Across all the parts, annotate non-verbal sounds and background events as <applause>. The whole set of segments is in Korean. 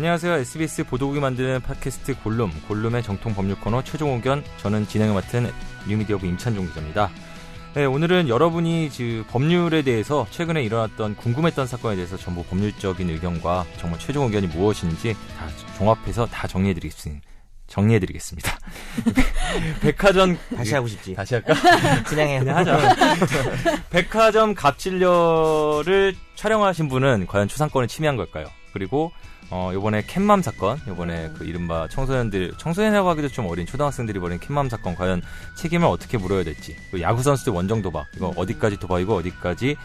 안녕하세요. SBS 보도국이 만드는 팟캐스트 골룸, 골룸의 정통 법률 코너 최종 의견, 저는 진행을 맡은 뉴미디어부 임찬종 기자입니다. 네, 오늘은 여러분이 그 법률에 대해서 최근에 일어났던 궁금했던 사건에 대해서 전부 법률적인 의견과 정말 최종 의견이 무엇인지 다 종합해서 다 정리해드리겠습니다. 정리해드리겠습니다. <laughs> 백화점 다시 하고 싶지. 다시 할까? <laughs> 진행해. 그냥 하자. <laughs> 백화점 갑질녀를 촬영하신 분은 과연 초상권을 침해한 걸까요? 그리고 어, 요번에 캣맘 사건, 요번에 그 이른바 청소년들, 청소년이라고 하기도 좀 어린 초등학생들이 벌인 캣맘 사건, 과연 책임을 어떻게 물어야 될지, 그 야구선수들 원정 도박, 이거 어디까지 도박이고 어디까지,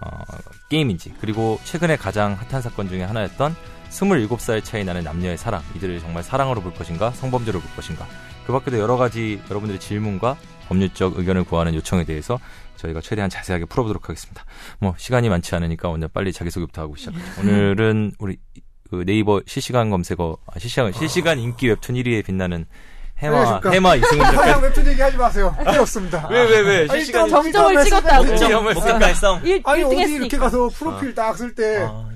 어, 게임인지, 그리고 최근에 가장 핫한 사건 중에 하나였던 27살 차이 나는 남녀의 사랑, 이들을 정말 사랑으로 볼 것인가, 성범죄로 볼 것인가, 그 밖에도 여러 가지 여러분들의 질문과 법률적 의견을 구하는 요청에 대해서 저희가 최대한 자세하게 풀어보도록 하겠습니다. 뭐, 시간이 많지 않으니까 오늘 빨리 자기소개부터 하고 시작하죠. 오늘은 우리 그 네이버 실시간 검색어 아, 실시간 실시간 인기 웹툰 1위에 빛나는 해마. 해마 이승훈 작가 그냥 웹툰 얘기하지 마세요. 할게 없습니다. 왜 왜왜 아니, 실시간 점점을 찍었다고. 목표 달성. 1, 아니 1등 어디 했으니까. 이렇게 가서 프로필 딱 쓸때 아.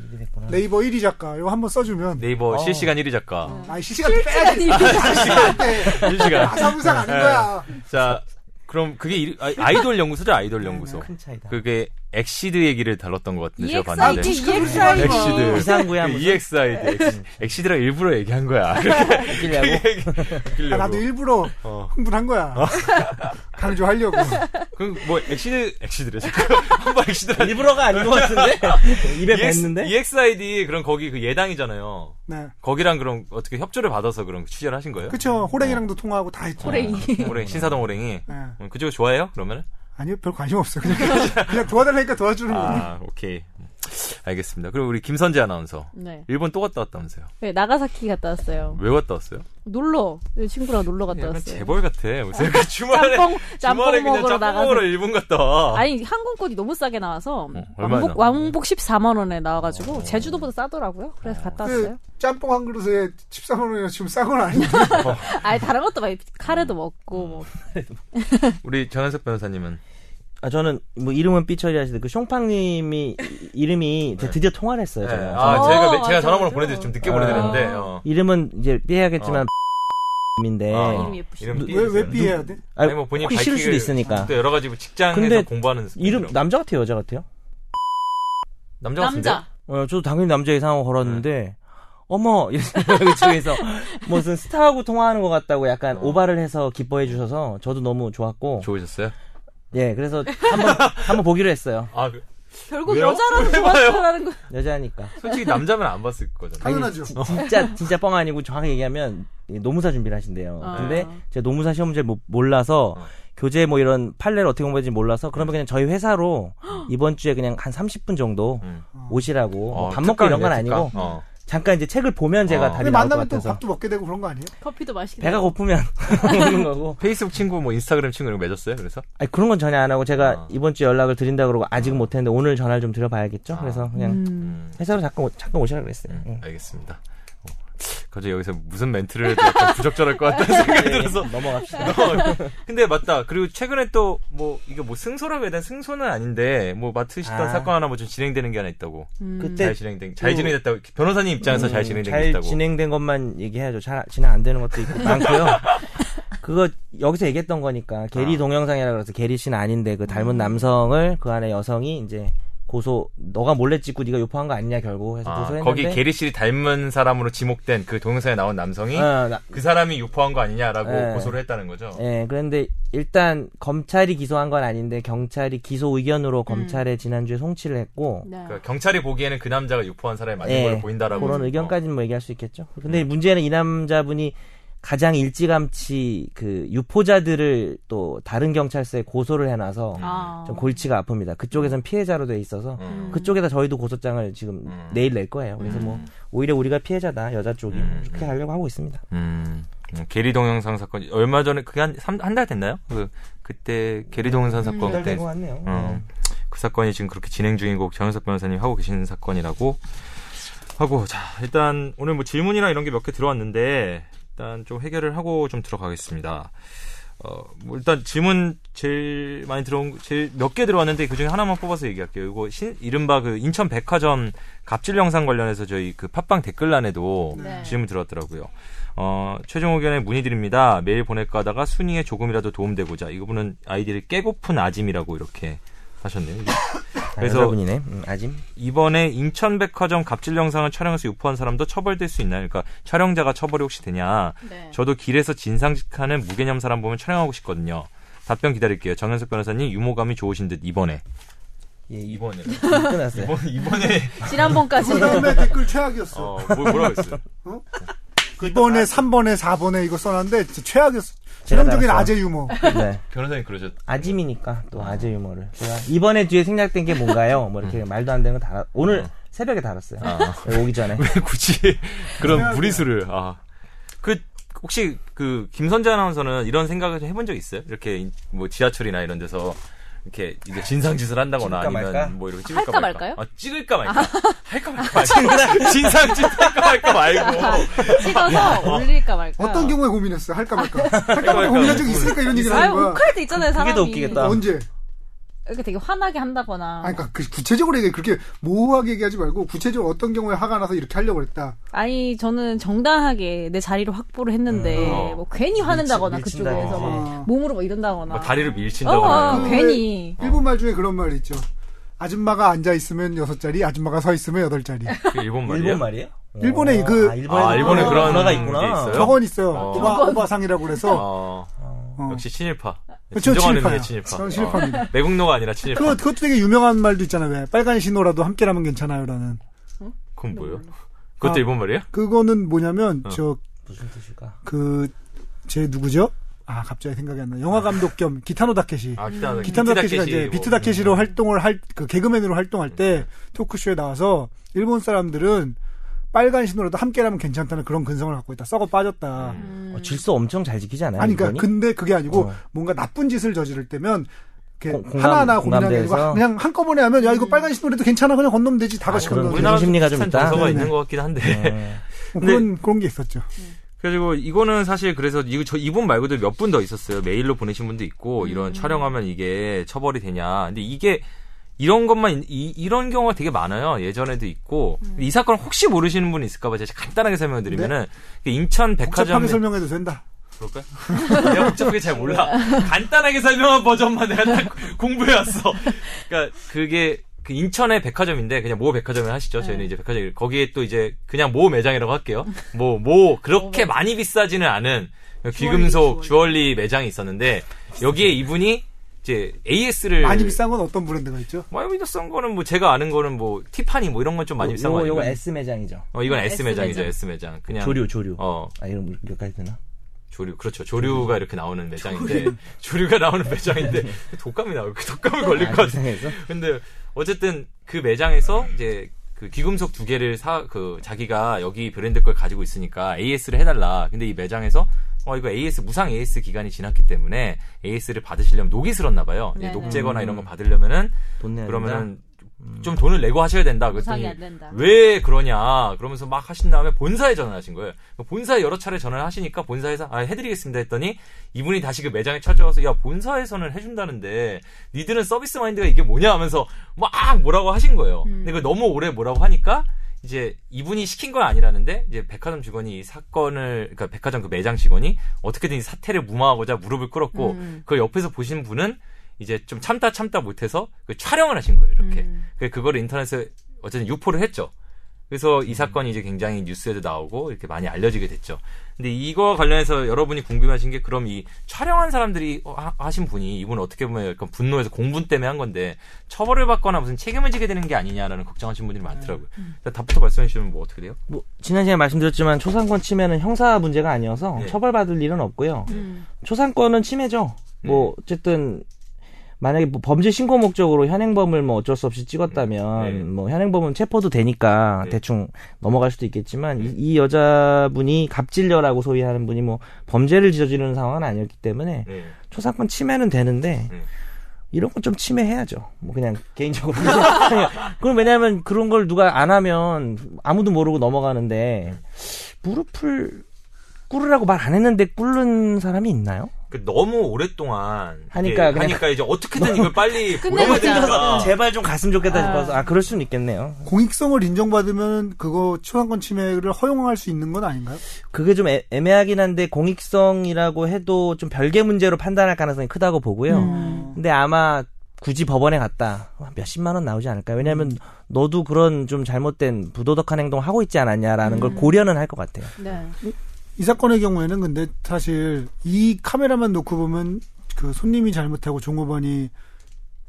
네이버 1위 작가 이거 한번 써주면 네이버 어. 실시간 1위 작가 아니 실시간 빼야지. 실시간 실시간 아사무상 아닌 거야. 자 그럼 그게 이- 아, 아이돌 연구소죠 아이돌 연구소 큰 차이다. 그게 엑시드 얘기를 다뤘던 것 같은데 제가 봤는데 EXID. 엑시드 이상구야 그 무슨 EXID 엑시- 엑시드랑 일부러 얘기한 거야 <laughs> <laughs> 웃기려고. 아, 웃기려고. 나도 일부러 어. 흥분한 거야. <laughs> 강조하려고. 그럼 뭐 엑시드 엑시드래 잠깐 한번 엑시드 일부러가 아닌 것 같은데 입에 뱉는데. EXID 그럼 거기 그 예당이잖아요. 네. 거기랑 그럼 어떻게 협조를 받아서 그런 취재를 하신 거예요? 그쵸. 호랭이랑도 통화하고 다 했죠. 호랭이. 호랭이 신사동 호랭이. 네. 음, 그쪽 좋아해요? 그러면? 아니요, 별 관심 없어. 그냥, <laughs> 그냥 도와달라니까 도와주는 거니. 아 오케이 알겠습니다. 그리고 우리 김선재 아나운서 네. 일본 또 갔다 왔다면서요? 네, 나가사키 갔다 왔어요. 왜 갔다 왔어요? 놀러. 친구랑 놀러 갔다 약간 왔어요. 재벌 같아. 무슨 그 주말에 짬뽕, 주말에 짬뽕 그냥 먹으러 짬뽕 나가서. 먹으러 일본 갔다 와. 아니, 항공권이 너무 싸게 나와서. 얼마나 왕복? 왕복 14만 원에 나와가지고, 제주도보다 싸더라고요. 그래서 갔다 그 왔어요. 짬뽕 한 그릇에 13만 원이면 지금 싼건 아닌데. <laughs> 아니, 다른 것도 많이, 카레도 먹고, 뭐. <laughs> 우리 전현석 변호사님은 아 저는 뭐 이름은 삐처리 하시는데 그 숑팡님이 이름이 제 드디어 통화를 했어요. 네. 제가. 아 어, 제가 맞아, 제가 전화번호 맞아. 보내드려 좀 늦게 아. 보내드렸는데 어. 이름은 이제 삐해야겠지만 인데 아, 이름이 예쁘시네. 이름 왜, 왜 삐해주세요. 삐해야 돼? 아니 뭐 본인 혹시 싫을 수도 있으니까. 또 여러 가지 뭐 직장에서 근데 공부하는 이름. 남자 같아요, 여자 같아요? 남자 같은데? 남자. 어, 저도 당연히 남자 이상하고 걸었는데 어머 이쪽에서 <laughs> 무슨 스타하고 통화하는 것 같다고 약간 어. 오바를 해서 기뻐해 주셔서 저도 너무 좋았고 좋으셨어요? 예 그래서 한번 <laughs> 한번 보기로 했어요 아 그- 결국 왜요? 여자라는 왜 좋았다라는 거. 여자니까 솔직히 남자면 안 봤을 거잖아요. 당연하죠. 지- 진짜 진짜 뻥 아니고 정확하게 얘기하면 이 노무사 준비를 하신대요 아. 근데 제가 노무사 시험 문제를 못- 몰라서 어. 교재 뭐 이런 판례를 어떻게 공부하는지 몰라서 그러면 그냥 저희 회사로 이번 주에 그냥 한 30분 정도 음. 오시라고 뭐 어, 밥 먹고 이런 건 특강이네, 아니고 특강. 어. 잠깐 이제 책을 보면 제가 어. 답이 근데 나올 것 만나면 또 같아서 밥도 먹게 되고 그런 거 아니에요? 커피도 맛있게. 배가 고프면 <laughs> 먹는 <laughs> 거고. 페이스북 친구, 뭐 인스타그램 친구 이런 거 맺었어요? 그래서? 아니 그런 건 전혀 안 하고 제가 아. 이번 주에 연락을 드린다 그러고 아직은 못 했는데 오늘 전화를 좀 드려봐야겠죠. 아. 그래서 그냥 음. 음, 회사로 잠깐 오, 잠깐 오시라 그랬어요. 음, 응. 알겠습니다. 어. 갑자기 여기서 무슨 멘트를 해도 약간 부적절할 것 같다는 생각이 들어서. 넘어갑시다. <laughs> 어, 근데 맞다. 그리고 최근에 또 뭐 이게 뭐 승소라고 해야 되나 승소는 아닌데 뭐 맡으셨던 아. 사건 하나 뭐 좀 진행되는 게 하나 있다고. 음. 그때 잘 진행된 잘 또- 진행됐다고 변호사님 입장에서 잘 음, 진행된 게잘 있다고. 진행된 것만 얘기해야죠. 잘 진행 안 되는 것도 있고 많고요. <laughs> 그거 여기서 얘기했던 거니까 게리 아. 동영상이라 그래서 게리 씨는 아닌데 그 닮은 남성을 그 안에 여성이 이제 고소 너가 몰래 찍고 네가 유포한 거 아니냐 결국 해서 아, 고소했는데 거기 게리 씨를 닮은 사람으로 지목된 그 동영상에 나온 남성이 어, 나- 그 사람이 유포한 거 아니냐라고 네. 고소를 했다는 거죠. 예, 그런데 일단 검찰이 기소한 건 아닌데 경찰이 기소 의견으로 검찰에 지난주에 송치를 했고 네. 그러니까 경찰이 보기에는 그 남자가 유포한 사람이 맞는 예, 걸로 보인다라고. 그런 어. 의견까지는 뭐 얘기할 수 있겠죠. 근데 문제는 이 남자분이 가장 일찌감치 그 유포자들을 또 다른 경찰서에 고소를 해놔서 아. 좀 골치가 아픕니다. 그쪽에선 피해자로 돼 있어서 음. 그쪽에다 저희도 고소장을 지금 음. 내일 낼 거예요. 그래서 뭐 오히려 우리가 피해자다 여자 쪽이 음. 그렇게 하려고 하고 있습니다. 음, 음, 게리 동영상 사건 얼마 전에 그게 한한 달 됐나요? 그 그때 게리 동영상 사건 잘 그때 된것 같네요. 어, 그 사건이 지금 그렇게 진행 중이고 정현석 변호사님 하고 계시는 사건이라고 하고 자 일단 오늘 뭐 질문이나 이런 게 몇 개 들어왔는데 일단 좀 해결을 하고 좀 들어가겠습니다. 어, 뭐 일단 질문 제일 많이 들어온 제일 몇 개 들어왔는데 그 중에 하나만 뽑아서 얘기할게요. 이거 신, 이른바 그 인천 백화점 갑질 영상 관련해서 저희 그 팟빵 댓글란에도 네. 질문 들어왔더라고요. 어, 최종 의견에 문의드립니다. 메일 보낼까 하다가 순위에 조금이라도 도움되고자 이분은 아이디를 깨고픈 아짐이라고 이렇게 하셨네요. 그래서- 그래서 분이네 음, 아짐. 이번에 인천백화점 갑질 영상을 촬영해서 유포한 사람도 처벌될 수 있나요? 그러니까 촬영자가 처벌이 혹시 되냐? 네. 저도 길에서 진상짓하는 무개념 사람 보면 촬영하고 싶거든요. 답변 기다릴게요. 정현석 변호사님 유모감이 좋으신 듯 이번에. 예, 이 이번에. <laughs> 끝났어요. 이번에 지난번까지. 그 다음에 댓글 최악이었어. 어, 뭐, 뭐라고 했어요? 이번에 3번에 4번에 이거 써놨는데. 제가 전형적인. 아재 유머. 네. <laughs> 변호사님 그러셨. 아짐이니까 또 아재 유머를. 제가 이번에 뒤에 생략된 게 뭔가요? 뭐 이렇게 말도 안 되는 거 달아. 오늘 어. 새벽에 달았어요. 아. 여기 오기 전에. <laughs> 왜 굳이 그런. 무리수를 아. 그 혹시 그 김선재 아나운서는 이런 생각을 좀 해본 적 있어요? 이렇게 인- 뭐 지하철이나 이런 데서 이렇게 이제 진상짓을 한다거나 아니면 말까? 뭐 이렇게 찍을까 할까 말까? 말까요? 아, 찍을까 말까? 할까 말까? 말까? <laughs> 진상짓 할까 말까 말고. <laughs> 찍어서 올릴까 말까. 어떤 경우에 고민했어? <laughs> 할까 말까? 할까 말까 말까. 고민한 적이 있으니까 이런 얘기를 아유, 하는 거야. 욱할 때 있잖아요, 그게 사람이. 더 웃기겠다. 언제? 이렇게 되게 화나게 한다거나. 아니, 그러니까 그 구체적으로 얘기해. 그렇게 모호하게 얘기하지 말고 구체적으로 어떤 경우에 화가 나서 이렇게 하려고 그랬다. 아니, 저는 정당하게 내 자리를 확보를 했는데, 어. 뭐 괜히 화낸다거나, 밀친- 그쪽에서 아. 몸으로 막 이런다거나. 뭐 다리를 어, 밀친다거나. 어, 그 괜히. 일본 말 중에 그런 말이 있죠. 아줌마가 앉아 있으면 여섯 자리, 아줌마가 서 있으면 여덟 자리. 그 일본 말이에요? 일본 말이에요? 일본에 오, 그- 아, 일본에, 아, 일본에 그런 문화가 게 있구나. 있어요? 저건 있어요. 어. 오바, 오바상이라고 그래서. 어, 어. 역시 친일파. 그렇죠. 의미의 친일파. 저는 친일파입니다. 어, 매국노가 아니라 친일파. 그거, 그것도 되게 유명한 말도 있잖아요. 왜? 빨간 신호라도 함께라면 괜찮아요라는. 그건 뭐예요? 그것도 아. 일본 말이에요? 그거는 뭐냐면, 어. 저, 무슨 뜻일까? 그, 제 누구죠? 아, 갑자기 생각이 안 나. 영화 감독 겸 기타노 다케시. 아, 기타, 기타노 다케시가 이제 뭐. 비트 다케시로 활동을 할, 그 개그맨으로 활동할 때 토크쇼에 나와서 일본 사람들은 빨간 신호라도 함께라면 괜찮다는 그런 근성을 갖고 있다. 썩어 빠졌다. 음. 어, 질서 엄청 잘 지키지 않아요? 아니, 그러니까? 근데 그게 아니고 어. 뭔가 나쁜 짓을 저지를 때면 이렇게 공- 공감- 하나하나 고민하는 게 아니고 공감대에서? 그냥 한꺼번에 하면 야 이거 빨간 신호라도 괜찮아 그냥 건너면 되지 다 아, 같이 그런 건너면 우리나라-. 심리가 좀 있다? 정서가. 있는 것 같긴 한데. 네. 뭐 그런 그런 게 있었죠. 그래가지고 이거는 사실 그래서 이거 저 이분 말고도 몇 분 더 있었어요. 메일로 보내신 분도 있고 음. 이런 촬영하면 이게 처벌이 되냐. 근데 이게 이런 것만 이, 이런 경우가 되게 많아요. 예전에도 있고 음. 이 사건 혹시 모르시는 분이 있을까봐 제가 간단하게 설명드리면은 그 인천 백화점 네? 복잡하게 설명해도 된다. 그럴까요? <laughs> 내가 복잡하게 잘 몰라. 간단하게 설명한 버전만 내가 딱 공부해왔어. 그러니까 그게 그 인천의 백화점인데 그냥 모 백화점을 하시죠. 저희는 이제 백화점 거기에 또 이제 그냥 모 매장이라고 할게요. <laughs> 뭐뭐 그렇게 많이 비싸지는 않은 귀금속 주얼리 매장이 있었는데 여기에 이분이 이제 AS를 많이 비싼 건 어떤 브랜드가 있죠? 많이 비싼 거는 뭐 제가 아는 거는 뭐 티파니 뭐 이런 건 좀 많이 비싼 거 요거, 아니에요? 요거 S 매장이죠. 어 이건 S S 매장이죠. 매장. S 매장. 그냥 조류, 조류. 어 아, 이런 몇가지 되나? 조류 그렇죠 조류가 이렇게 나오는 매장인데 <laughs> 조류가 나오는 매장인데 <laughs> 독감이 나올 그 독감이 걸릴 것 아, 같아. 이상해서? 근데 어쨌든 그 매장에서 이제 그 귀금속 두 개를 사 그 자기가 여기 브랜드 걸 가지고 있으니까 AS를 해달라. 근데 이 매장에서 어 이거 AS 무상 AS 기간이 지났기 때문에 AS를 받으시려면 녹이 슬었나 봐요. 녹제거나 이런 거 받으려면은 돈 내야 그러면은 좀 돈을 내고 하셔야 된다. 그랬더니 안 된다. 왜 그러냐 그러면서 막 하신 다음에 본사에 전화하신 거예요. 본사에 여러 차례 전화를 하시니까 본사에서 아 해드리겠습니다 했더니 이분이 다시 그 매장에 찾아와서 야 본사에서는 해준다는데 니들은 서비스 마인드가 이게 뭐냐 하면서 막 뭐라고 하신 거예요. 근데 그 너무 오래 뭐라고 하니까 이제 이분이 시킨 건 아니라는데 이제 백화점 직원이 이 사건을 그러니까 백화점 그 매장 직원이 어떻게든 이 사태를 무마하고자 무릎을 꿇었고 음. 그 옆에서 보신 분은 이제 좀 참다 참다 못해서 그 촬영을 하신 거예요 이렇게 음. 그 그거를 인터넷에 어쨌든 유포를 했죠. 그래서 이 사건이 이제 굉장히 뉴스에도 나오고 이렇게 많이 알려지게 됐죠. 근데 이거 관련해서 여러분이 궁금하신 게 그럼 이 촬영한 사람들이 어, 하- 하신 분이 이분 어떻게 보면 약간 분노해서 공분 때문에 한 건데 처벌을 받거나 무슨 책임을 지게 되는 게 아니냐라는 걱정하시는 분들이 많더라고요. 일단 답부터 말씀해 주시면 뭐 어떻게 돼요? 뭐, 지난 시간에 말씀드렸지만 초상권 침해는 형사 문제가 아니어서 네. 처벌받을 일은 없고요. 음. 초상권은 침해죠. 뭐 어쨌든 만약에 뭐 범죄 신고 목적으로 현행범을 뭐 어쩔 수 없이 찍었다면 네. 뭐 현행범은 체포도 되니까 네. 대충 넘어갈 수도 있겠지만 이, 이 여자분이 갑질녀라고 소위하는 분이 뭐 범죄를 저지르는 상황은 아니었기 때문에 네. 초상권 침해는 되는데 네. 이런 건 좀 침해해야죠. 뭐 그냥 개인적으로. <laughs> 그럼 왜냐하면 그런 걸 누가 안 하면 아무도 모르고 넘어가는데 무릎을 꿇으라고 말 안 했는데 꿇는 사람이 있나요? 그 너무 오랫동안 하니까 하니까 이제 어떻게든 이걸 빨리 <laughs> 끝내보자. 보내야 되니까 제발 좀 갔으면 좋겠다 아. 싶어서 아 그럴 수는 있겠네요. 공익성을 인정받으면 그거 초상권 침해를 허용할 수 있는 건 아닌가요? 그게 좀 애, 애매하긴 한데 공익성이라고 해도 좀 별개 문제로 판단할 가능성이 크다고 보고요. 음. 근데 아마 굳이 법원에 갔다 몇십만 원 나오지 않을까요? 왜냐하면 너도 그런 좀 잘못된 부도덕한 행동 을 하고 있지 않았냐라는 걸 음. 고려는 할 것 같아요. 네. 이 사건의 경우에는 근데 사실 이 카메라만 놓고 보면 그 손님이 잘못하고 종업원이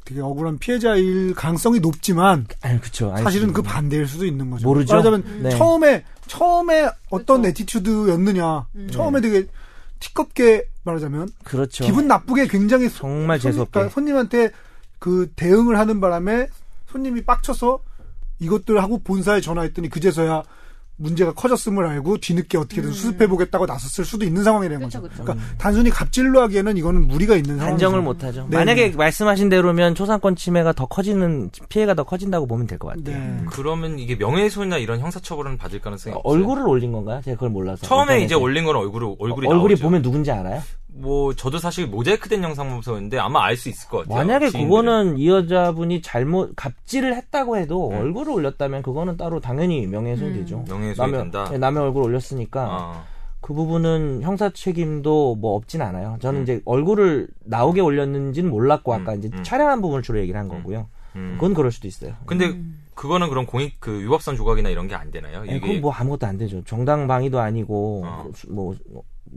되게 억울한 피해자일 가능성이 높지만 아니 그렇죠. 사실은 그 반대일 수도 있는 거죠. 모르죠. 말하자면 네. 처음에 처음에 어떤 그쵸. attitude였느냐. 음. 처음에 되게 티껍게 말하자면 그렇죠. 기분 나쁘게 굉장히 정말 재수없게. 그러니까 손님한테 그 대응을 하는 바람에 손님이 빡쳐서 이것들 하고 본사에 전화했더니 그제서야 문제가 커졌음을 알고 뒤늦게 어떻게든 음. 수습해 보겠다고 나섰을 수도 있는 상황이라는 그쵸, 거죠. 그쵸. 그러니까 단순히 갑질로 하기에는 이거는 무리가 있는 상황이죠. 단정을 못 하죠. 네, 만약에 네. 말씀하신 대로면 초상권 침해가 더 커지는 피해가 더 커진다고 보면 될 것 같아요. 네. 그러면 이게 명예훼손이나 이런 형사처벌은 받을 가능성이 어, 없어요. 얼굴을 올린 건가요? 제가 그걸 몰라서. 처음에 인터넷에. 이제 올린 건 얼굴을 얼굴이 어, 얼굴이 나오죠. 보면 누군지 알아요? 뭐 저도 사실 모자이크된 영상만 보는데 아마 알 수 있을 것 같아요. 만약에 지인들은. 그거는 이 여자분이 잘못 갑질을 했다고 해도 음. 얼굴을 올렸다면 그거는 따로 당연히 명예훼손이 음. 되죠. 명예훼손이 남의, 된다. 네, 남의 얼굴 올렸으니까 아, 그 부분은 형사 책임도 뭐 없진 않아요. 저는 음. 이제 얼굴을 나오게 올렸는지는 몰랐고 아까 음, 이제 음. 촬영한 부분을 주로 얘기를 한 거고요. 음. 그건 그럴 수도 있어요. 근데 음. 그거는 그럼 공익 그 위법성 조각이나 이런 게 안 되나요? 아니, 그건 뭐 아무것도 안 되죠. 정당 방위도 아니고 어. 그 수- 뭐,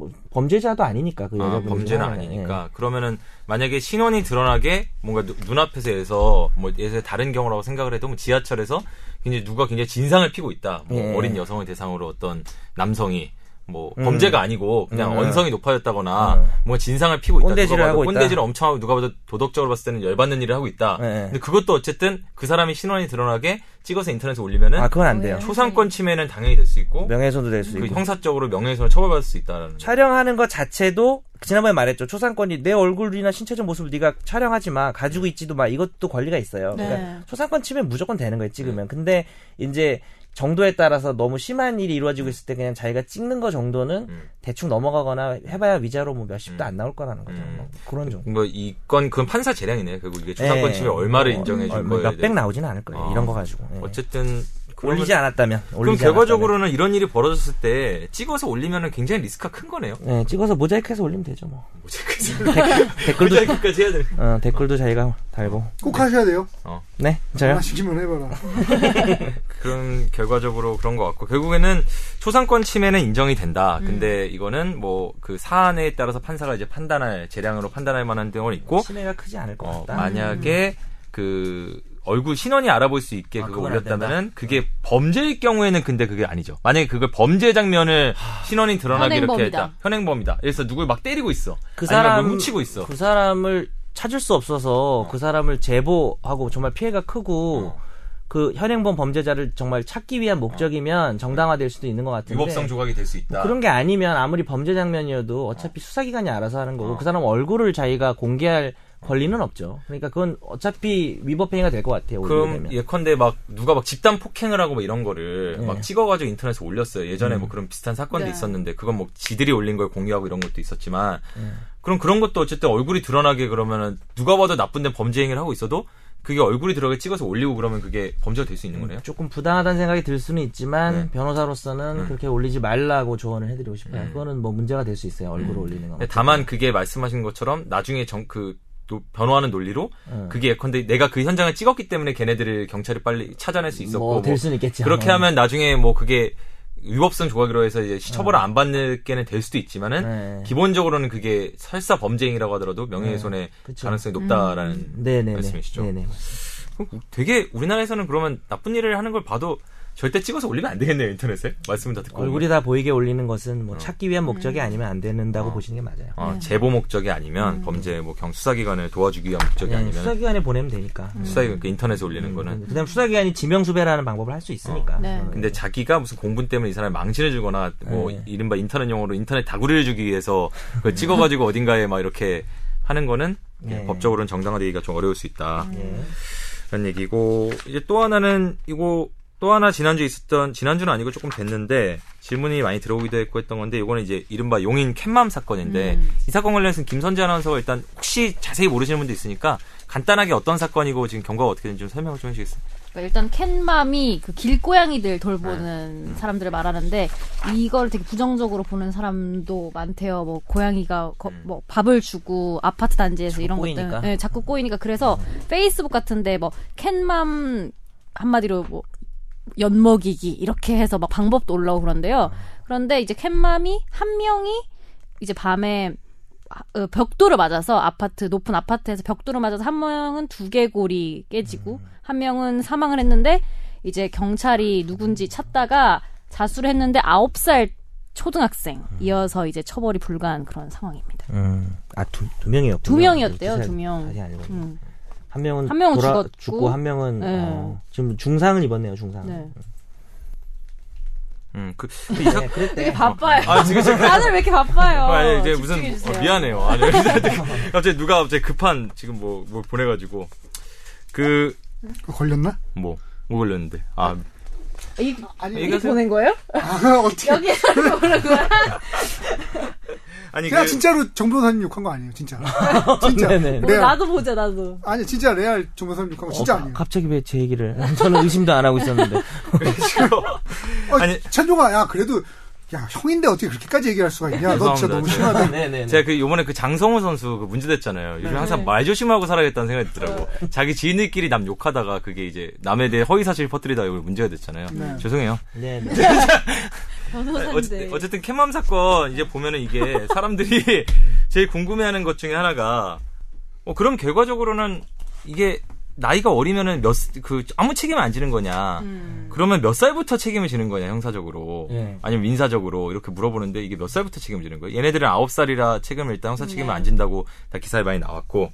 뭐 범죄자도 아니니까 그 아, 여자분 범죄는 아니니까. 그러면은 만약에 신원이 드러나게 뭔가 누- 눈앞에서 해서 뭐 예를 다른 경우라고 생각을 해도 뭐 지하철에서 굉장히 누가 굉장히 진상을 피고 있다. 뭐 예. 어린 여성을 대상으로 어떤 남성이 뭐 음. 범죄가 아니고 그냥 음. 언성이 높아졌다거나 음. 뭔가 진상을 피고 있다 꼰대질을 누가 봐도 하고 있다. 꼰대질을 엄청 하고 누가 봐도 도덕적으로 봤을 때는 열받는 일을 하고 있다 예. 근데 그것도 어쨌든 그 사람이 신원이 드러나게 찍어서 인터넷에 올리면은 아 그건 안 돼요. 네. 초상권 침해는 당연히 될 수 있고 명예훼손도 될수그 있고. 형사적으로 명예훼손을 처벌받을 수 있다라는 촬영하는 것 자체도 지난번에 말했죠. 초상권이 내 얼굴이나 신체적 모습을 네가 촬영하지 마, 가지고 있지도 마. 이것도 권리가 있어요. 네. 그러니까 초상권 치면 무조건 되는 거예요. 찍으면. 근데 이제 정도에 따라서 너무 심한 일이 이루어지고 있을 때 그냥 자기가 찍는 거 정도는 음. 대충 넘어가거나 해봐야 위자료 뭐 몇십도 음. 안 나올 거라는 거죠. 음. 뭐 그런 정도. 뭐 이건 그건 판사 재량이네. 결국 이게 초상권 예. 침해 얼마를 어, 인정해 줄 얼마- 거예요. 몇백 나오지는 않을 거예요. 어. 이런 거 가지고. 예. 어쨌든 올리지 않았다면. 그럼 올리지 결과적으로는 이런 일이 벌어졌을 때 찍어서 올리면은 굉장히 리스크가 큰 거네요. 예, 찍어서 모자이크해서 올리면 되죠 뭐. 댓글도 <laughs> 댓글도 모자이크까지 해야 돼. 어, 댓글도 자기가 달고. 꼭 하셔야 돼요. 네, 저요. 하나씩만 해봐라. <laughs> 그런 결과적으로 그런 것 같고 결국에는 초상권 침해는 인정이 된다. 근데 이거는 뭐 그 사안에 따라서 판사가 이제 판단할 재량으로 판단할 만한 경우는 있고 침해가 크지 않을 것 어, 같다. 만약에 그 얼굴 신원이 알아볼 수 있게 아, 그거 올렸다면은 그게 범죄일 경우에는 근데 그게 아니죠. 만약에 그걸 범죄 장면을 신원이 드러나게 이렇게 현행범이다. 했다. 현행범이다. 그래서 누굴 막 때리고 있어. 그 아니면 사람 뭘 훔치고 있어. 그 사람을 찾을 수 없어서 그 사람을 제보하고 정말 피해가 크고 어. 그 현행범 범죄자를 정말 찾기 위한 목적이면 정당화될 수도 있는 것 같은데 위법성 조각이 될 수 있다. 뭐 그런 게 아니면 아무리 범죄 장면이어도 어차피 수사기관이 알아서 하는 거고 어. 그 사람 얼굴을 자기가 공개할 권리는 없죠. 그러니까 그건 어차피 위법행위가 될 것 같아요. 그럼 되면. 예컨대 막 누가 막 집단 폭행을 하고 뭐 이런 거를 네. 막 찍어가지고 인터넷에 올렸어요. 예전에 음. 뭐 그런 비슷한 사건도 네. 있었는데 그건 뭐 지들이 올린 걸 공유하고 이런 것도 있었지만 네. 그럼 그런 것도 어쨌든 얼굴이 드러나게 그러면은 누가 봐도 나쁜데 범죄 행위를 하고 있어도 그게 얼굴이 들어가게 찍어서 올리고 그러면 그게 범죄가 될 수 있는 거네요. 조금 부당하다는 생각이 들 수는 있지만 네. 변호사로서는 음. 그렇게 올리지 말라고 조언을 해드리고 싶어요. 음. 그거는 뭐 문제가 될 수 있어요. 얼굴을 올리는 건. 다만 그게 말씀하신 것처럼 나중에 정, 그, 또 변호하는 논리로 음. 그게 예컨대 내가 그 현장을 찍었기 때문에 걔네들을 경찰이 빨리 찾아낼 수 있었고 뭐될 뭐 수는 있겠죠. 그렇게 어. 하면 나중에 뭐 그게 위법성 조각이라고 해서 이제 처벌을 안 받는 게는 될 수도 있지만은 네. 기본적으로는 그게 설사 범죄행위라고 하더라도 명예훼손의 그쵸. 가능성이 높다라는 음. 네네네. 말씀이시죠. 네네. 되게 우리나라에서는 그러면 나쁜 일을 하는 걸 봐도 절대 찍어서 올리면 안 되겠네요 인터넷에 말씀을 다 듣고 얼굴이 다 보이게 올리는 것은 어. 뭐 찾기 위한 목적이 아니면 안 된다고 보시는 게 맞아요. 어, 제보 목적이 아니면 범죄 뭐 경 수사기관을 도와주기 위한 목적이 네, 아니 면 수사기관에 보내면 되니까. 수사기관 그 인터넷에 올리는 거는 그다음 수사기관이 지명수배라는 방법을 할 수 있으니까. 어. 네. 근데 자기가 무슨 공분 때문에 이 사람을 망신을 주거나 뭐 네. 이른바 인터넷 용어로 인터넷 다구리를 주기 위해서 그걸 찍어가지고 <laughs> 어딘가에 막 이렇게 하는 거는 네. 법적으로는 정당화되기가 좀 어려울 수 있다. 예. 그런 얘기고 이제 또 하나는 이거 또 하나 지난주에 있었던 지난주는 아니고 조금 됐는데 질문이 많이 들어오기도 했고 했던 건데 이거는 이제 이른바 용인 캔맘 사건인데 음. 이 사건 관련해서는 김선재 아나운서가 일단 혹시 자세히 모르시는 분도 있으니까 간단하게 어떤 사건이고 지금 경과가 어떻게 되는지 좀 설명을 좀 해주시겠어요? 그러니까 일단 캔맘이 그 길고양이들 돌보는 사람들을 말하는데 이걸 되게 부정적으로 보는 사람도 많대요. 뭐 고양이가 거- 음. 뭐 밥을 주고 아파트 단지에서 이런 꼬이니까. 것들 네, 자꾸 꼬이니까 그래서 페이스북 같은데 뭐 캔맘 한마디로 뭐 엿먹이기 이렇게 해서 막 방법도 올라오고 그런데요. 그런데 이제 캔맘이 한 명이 이제 밤에 어, 벽돌을 맞아서 아파트 높은 아파트에서 벽돌을 맞아서 한 명은 두개골이 깨지고 한 명은 사망을 했는데 이제 경찰이 누군지 찾다가 자수를 했는데 아홉 살 초등학생 이어서 이제 처벌이 불가한 그런 상황입니다. 음, 아두 두 명이었군요. 두 명이었대요, 두 명. 다시 알고. 음. 한 명은 한 명은 돌아, 죽었고. 죽고 한 명은 네. 어, 지금 중상을 입었네요. 중상. 네. 음, 그, 이 사, 네, 그랬대. 되게 바빠요. 아, 지금 제가- 다들 왜 이렇게 바빠요? 아니, 이제 무슨, 집중해주세요. 어, 미안해요. 아니, 갑자기 누가 갑자기 급한 지금 뭐, 뭐 보내가지고. 그, 걸렸나? 뭐, 뭐 걸렸는데. 아, 이, 아니, 얘기하세요. 보낸 거예요? 아, 어떻게. <laughs> 여기서 보낸 거야? 아니, 그냥 그, 진짜로 정변호사님 욕한 거 아니에요, 진짜. <laughs> 진짜. 네네. 뭐, 레알. 나도 보자, 나도. 아니, 진짜 레알 정변호사님 욕한 거 진짜 어, 아니에요. 갑자기 왜 제 얘기를? 저는 의심도 안 하고 있었는데. <laughs> 어, 아니- 찬종아, 야, 그래도, 야, 형인데 어떻게 그렇게까지 얘기할 수가 있냐? 너 진짜. 너무 제가- 심하다. 네네. <laughs> 제가 그 요번에 그 장성호 선수 그 문제 됐잖아요. 요즘 항상 말 조심하고 살아야겠다는 생각이 들더라고. 자기 지인들끼리 남 욕하다가 그게 이제 남에 대해 허위 사실 퍼뜨리다가 이거 문제가 됐잖아요. 네. 죄송해요. 네네. <laughs> 변호사인데. 어쨌든, 어쨌든 캠맘 사건 이제 보면은 이게 사람들이 <laughs> 제일 궁금해하는 것 중에 하나가 어 그럼 결과적으로는 이게 나이가 어리면은 몇 그 아무 책임을 안 지는 거냐? 음. 그러면 몇 살부터 책임을 지는 거냐 형사적으로 예. 아니면 민사적으로 이렇게 물어보는데 이게 몇 살부터 책임을 지는 거예요? 얘네들은 아홉 살이라 책임을 일단 형사 책임을 네. 안 진다고 다 기사에 많이 나왔고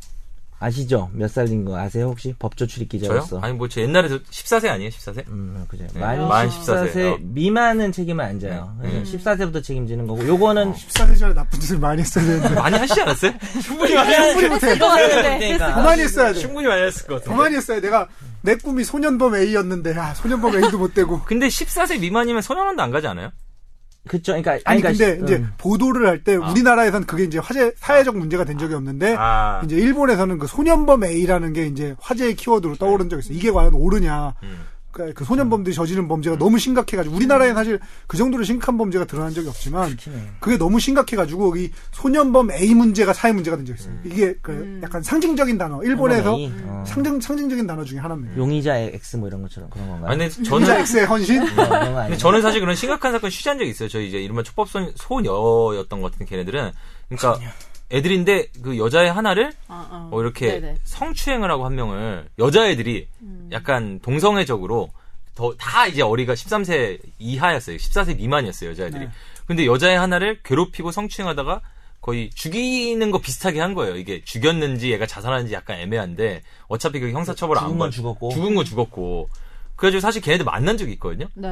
아시죠? 몇 살인 거 아세요? 혹시 법조 출입? 기자로서. 아니 뭐 저 옛날에 저 14세 아니에요 14세? 음, 그죠. 네, 만, 만 14세, 14세. 어. 미만은 책임을 안 져요. 네. 그래서 14세부터 책임지는 거고, 요거는 14세 전에 나쁜 짓을 많이 했어야 되는데. <laughs> 많이 하시지 않았어요? 충분히 많이 충분히 못해. 그러니까. 더 많이 했어야 돼. 충분히 많이 했을 것더 같아요. 많이 했어야 돼. 내가, 내 꿈이 소년범 A였는데, 야, 소년범 A도 못 되고. 근데 14세 미만이면 소년원도 안 가지 않아요? 그쵸. 그러니까, 아니, 그러니까 근데 시- 이제 음. 보도를 할때 아. 우리나라에선 그게 이제 화제, 사회적 문제가 된 적이 없는데, 아. 이제 일본에서는 그 소년범 A라는 게 이제 화제의 키워드로 떠오른 적이 있어요. 이게 과연 옳으냐. 음. 그, 그 소년범들이 저지른 범죄가 너무 심각해가지고 우리나라에 사실 그 정도로 심각한 범죄가 드러난 적이 없지만 그게 너무 심각해가지고 이 소년범 A 문제가 사회 문제가 된 적이 있어요. 이게 그 약간 상징적인 단어. 일본에서 어. 상징 상징적인 단어 중에 하나입니다. 용의자 X 뭐 이런 것처럼 그런 건가요? 아니, 근데 저는 저는, X의 헌신. 어, 근데? 저는 사실 그런 심각한 사건 취재한 적이 있어요. 저희 이제 이른바 촉법 소, 소녀였던 것 같은 걔네들은. 그러니까 애들인데 그 여자애 하나를 어, 어. 뭐 이렇게 네네. 성추행을 하고 한 명을 여자애들이 약간 동성애적으로 더 다 이제 어리가 13세 이하였어요. 14세 미만이었어요, 여자애들이. 네. 근데 여자애 하나를 괴롭히고 성추행하다가 거의 죽이는 거 비슷하게 한 거예요. 이게 죽였는지 얘가 자살하는지 약간 애매한데 어차피 그 형사처벌 안 죽은 건 받- 죽었고. 죽은 건 죽었고. 그래가지고 사실 걔네들 만난 적이 있거든요. 네.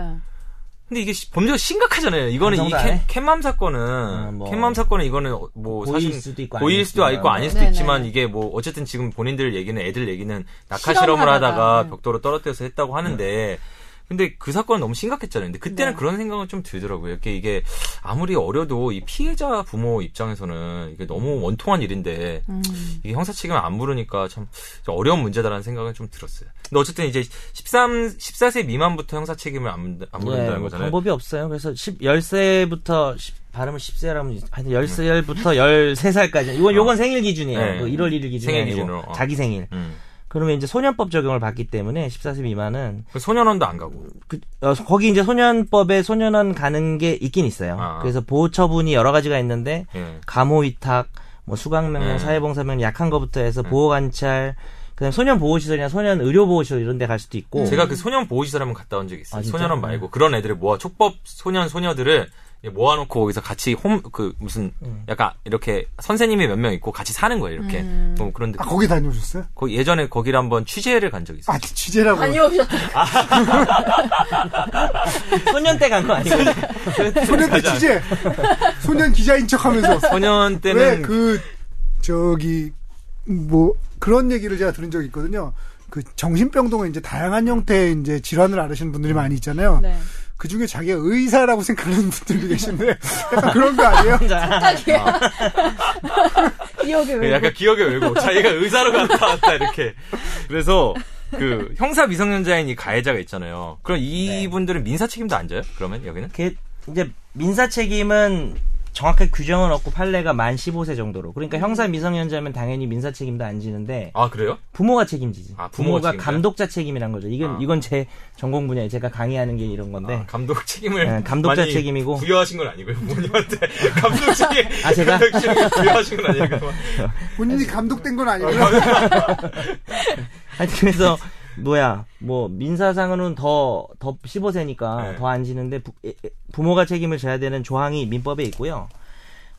근데 이게 시- 범죄가 심각하잖아요. 이거는 이? 캔, 캔맘 사건은 어, 뭐. 캔맘 사건은 이거는 뭐 고의일 사실 수도 있고 고의일 아닐 수도 있고 아닐 수도 네네. 있지만 이게 뭐 어쨌든 지금 본인들 얘기는 애들 얘기는 낙하 실험을 하다가 네. 벽돌을 떨어뜨려서 했다고 하는데 근데 그 사건은 너무 심각했잖아요. 근데 그때는 네. 그런 생각은 좀 들더라고요. 이게 이게 아무리 어려도 이 피해자 부모 입장에서는 이게 너무 원통한 일인데 음. 이게 형사 책임을 안 물으니까 참 어려운 문제다라는 생각은 좀 들었어요. 근데 어쨌든 이제 13, 14세 미만부터 형사 책임을 안, 물- 안 물는다는 네, 뭐 거잖아요. 방법이 없어요. 그래서 10, 10세부터 발음을 10세라면 하여튼 10살부터 13살까지. 이건 요건 생일 기준이에요. 네. 그 1월 1일 기준이 생일 아니고 기준으로, 어. 자기 생일. 음. 그러면 이제 소년법 적용을 받기 때문에 14세 미만은 그 소년원도 안 가고. 그, 어, 거기 이제 소년법에 소년원 가는 게 있긴 있어요. 아. 그래서 보호 처분이 여러 가지가 있는데 예. 감호 위탁, 뭐 수강 명령, 네. 사회봉사 명령 약한 거부터 해서 보호 관찰, 그다음 소년 보호 시설이나 소년 의료 보호 시설 이런 데 갈 수도 있고. 제가 그 소년 보호 시설 한번 갔다 온 적이 있어요. 아? 소년원 말고 그런 애들을 모아 촉법 소년 소녀들을 모아놓고 거기서 같이 홈 그 무슨 음. 약간 이렇게 선생님이 몇 명 있고 같이 사는 거예요. 이렇게 음. 뭐 그런데 아 거기 다녀오셨어요? 거 예전에 거기를 한번 취재를 간 적이 있어요. 아 취재라고. 다녀오셨다. <laughs> 소년 때 간 거 아니고. 소년 때 취재. 소년 기자인 척하면서 소년 왜 때는 그 저기 뭐 그런 얘기를 제가 들은 적이 있거든요. 그 정신병 동안 이제 다양한 형태의 이제 질환을 앓으시는 분들이 많이 있잖아요. 네. 그 중에 자기가 의사라고 생각하는 분들도 계신데 약간 그런 거 아니에요? <laughs> 기억에 그 왜? 약간 기억의 왜곡. 자기가 의사로 갔다 왔다 이렇게. 그래서 그 형사 미성년자인 이 가해자가 있잖아요. 그럼 이분들은 민사 책임도 안 져요? 그러면 여기는? 그 이제 민사 책임은 정확하게 규정은 없고 판례가 만 15세 정도로. 그러니까 형사 미성년자면 당연히 민사 책임도 안 지는데 아 그래요? 부모가 책임지지. 아, 부모가 부모가? 감독자 책임이란 거죠. 이건 아. 이건 제 전공 분야에 제가 강의하는 게 이런 건데. 아, 감독 책임을 네, 감독자 많이 책임이고. 부여하신 건 아니고요. 부모님한테 <laughs> 감독 책임 아, 제가? 부여하신 건 아니고. 본인이 감독된 건 아니고요. 하여튼 <laughs> 그래서 뭐야 뭐 민사상으로는 더 더 15세니까 네. 더안 지는데 부, 모가 책임을 져야 되는 조항이 민법에 있고요.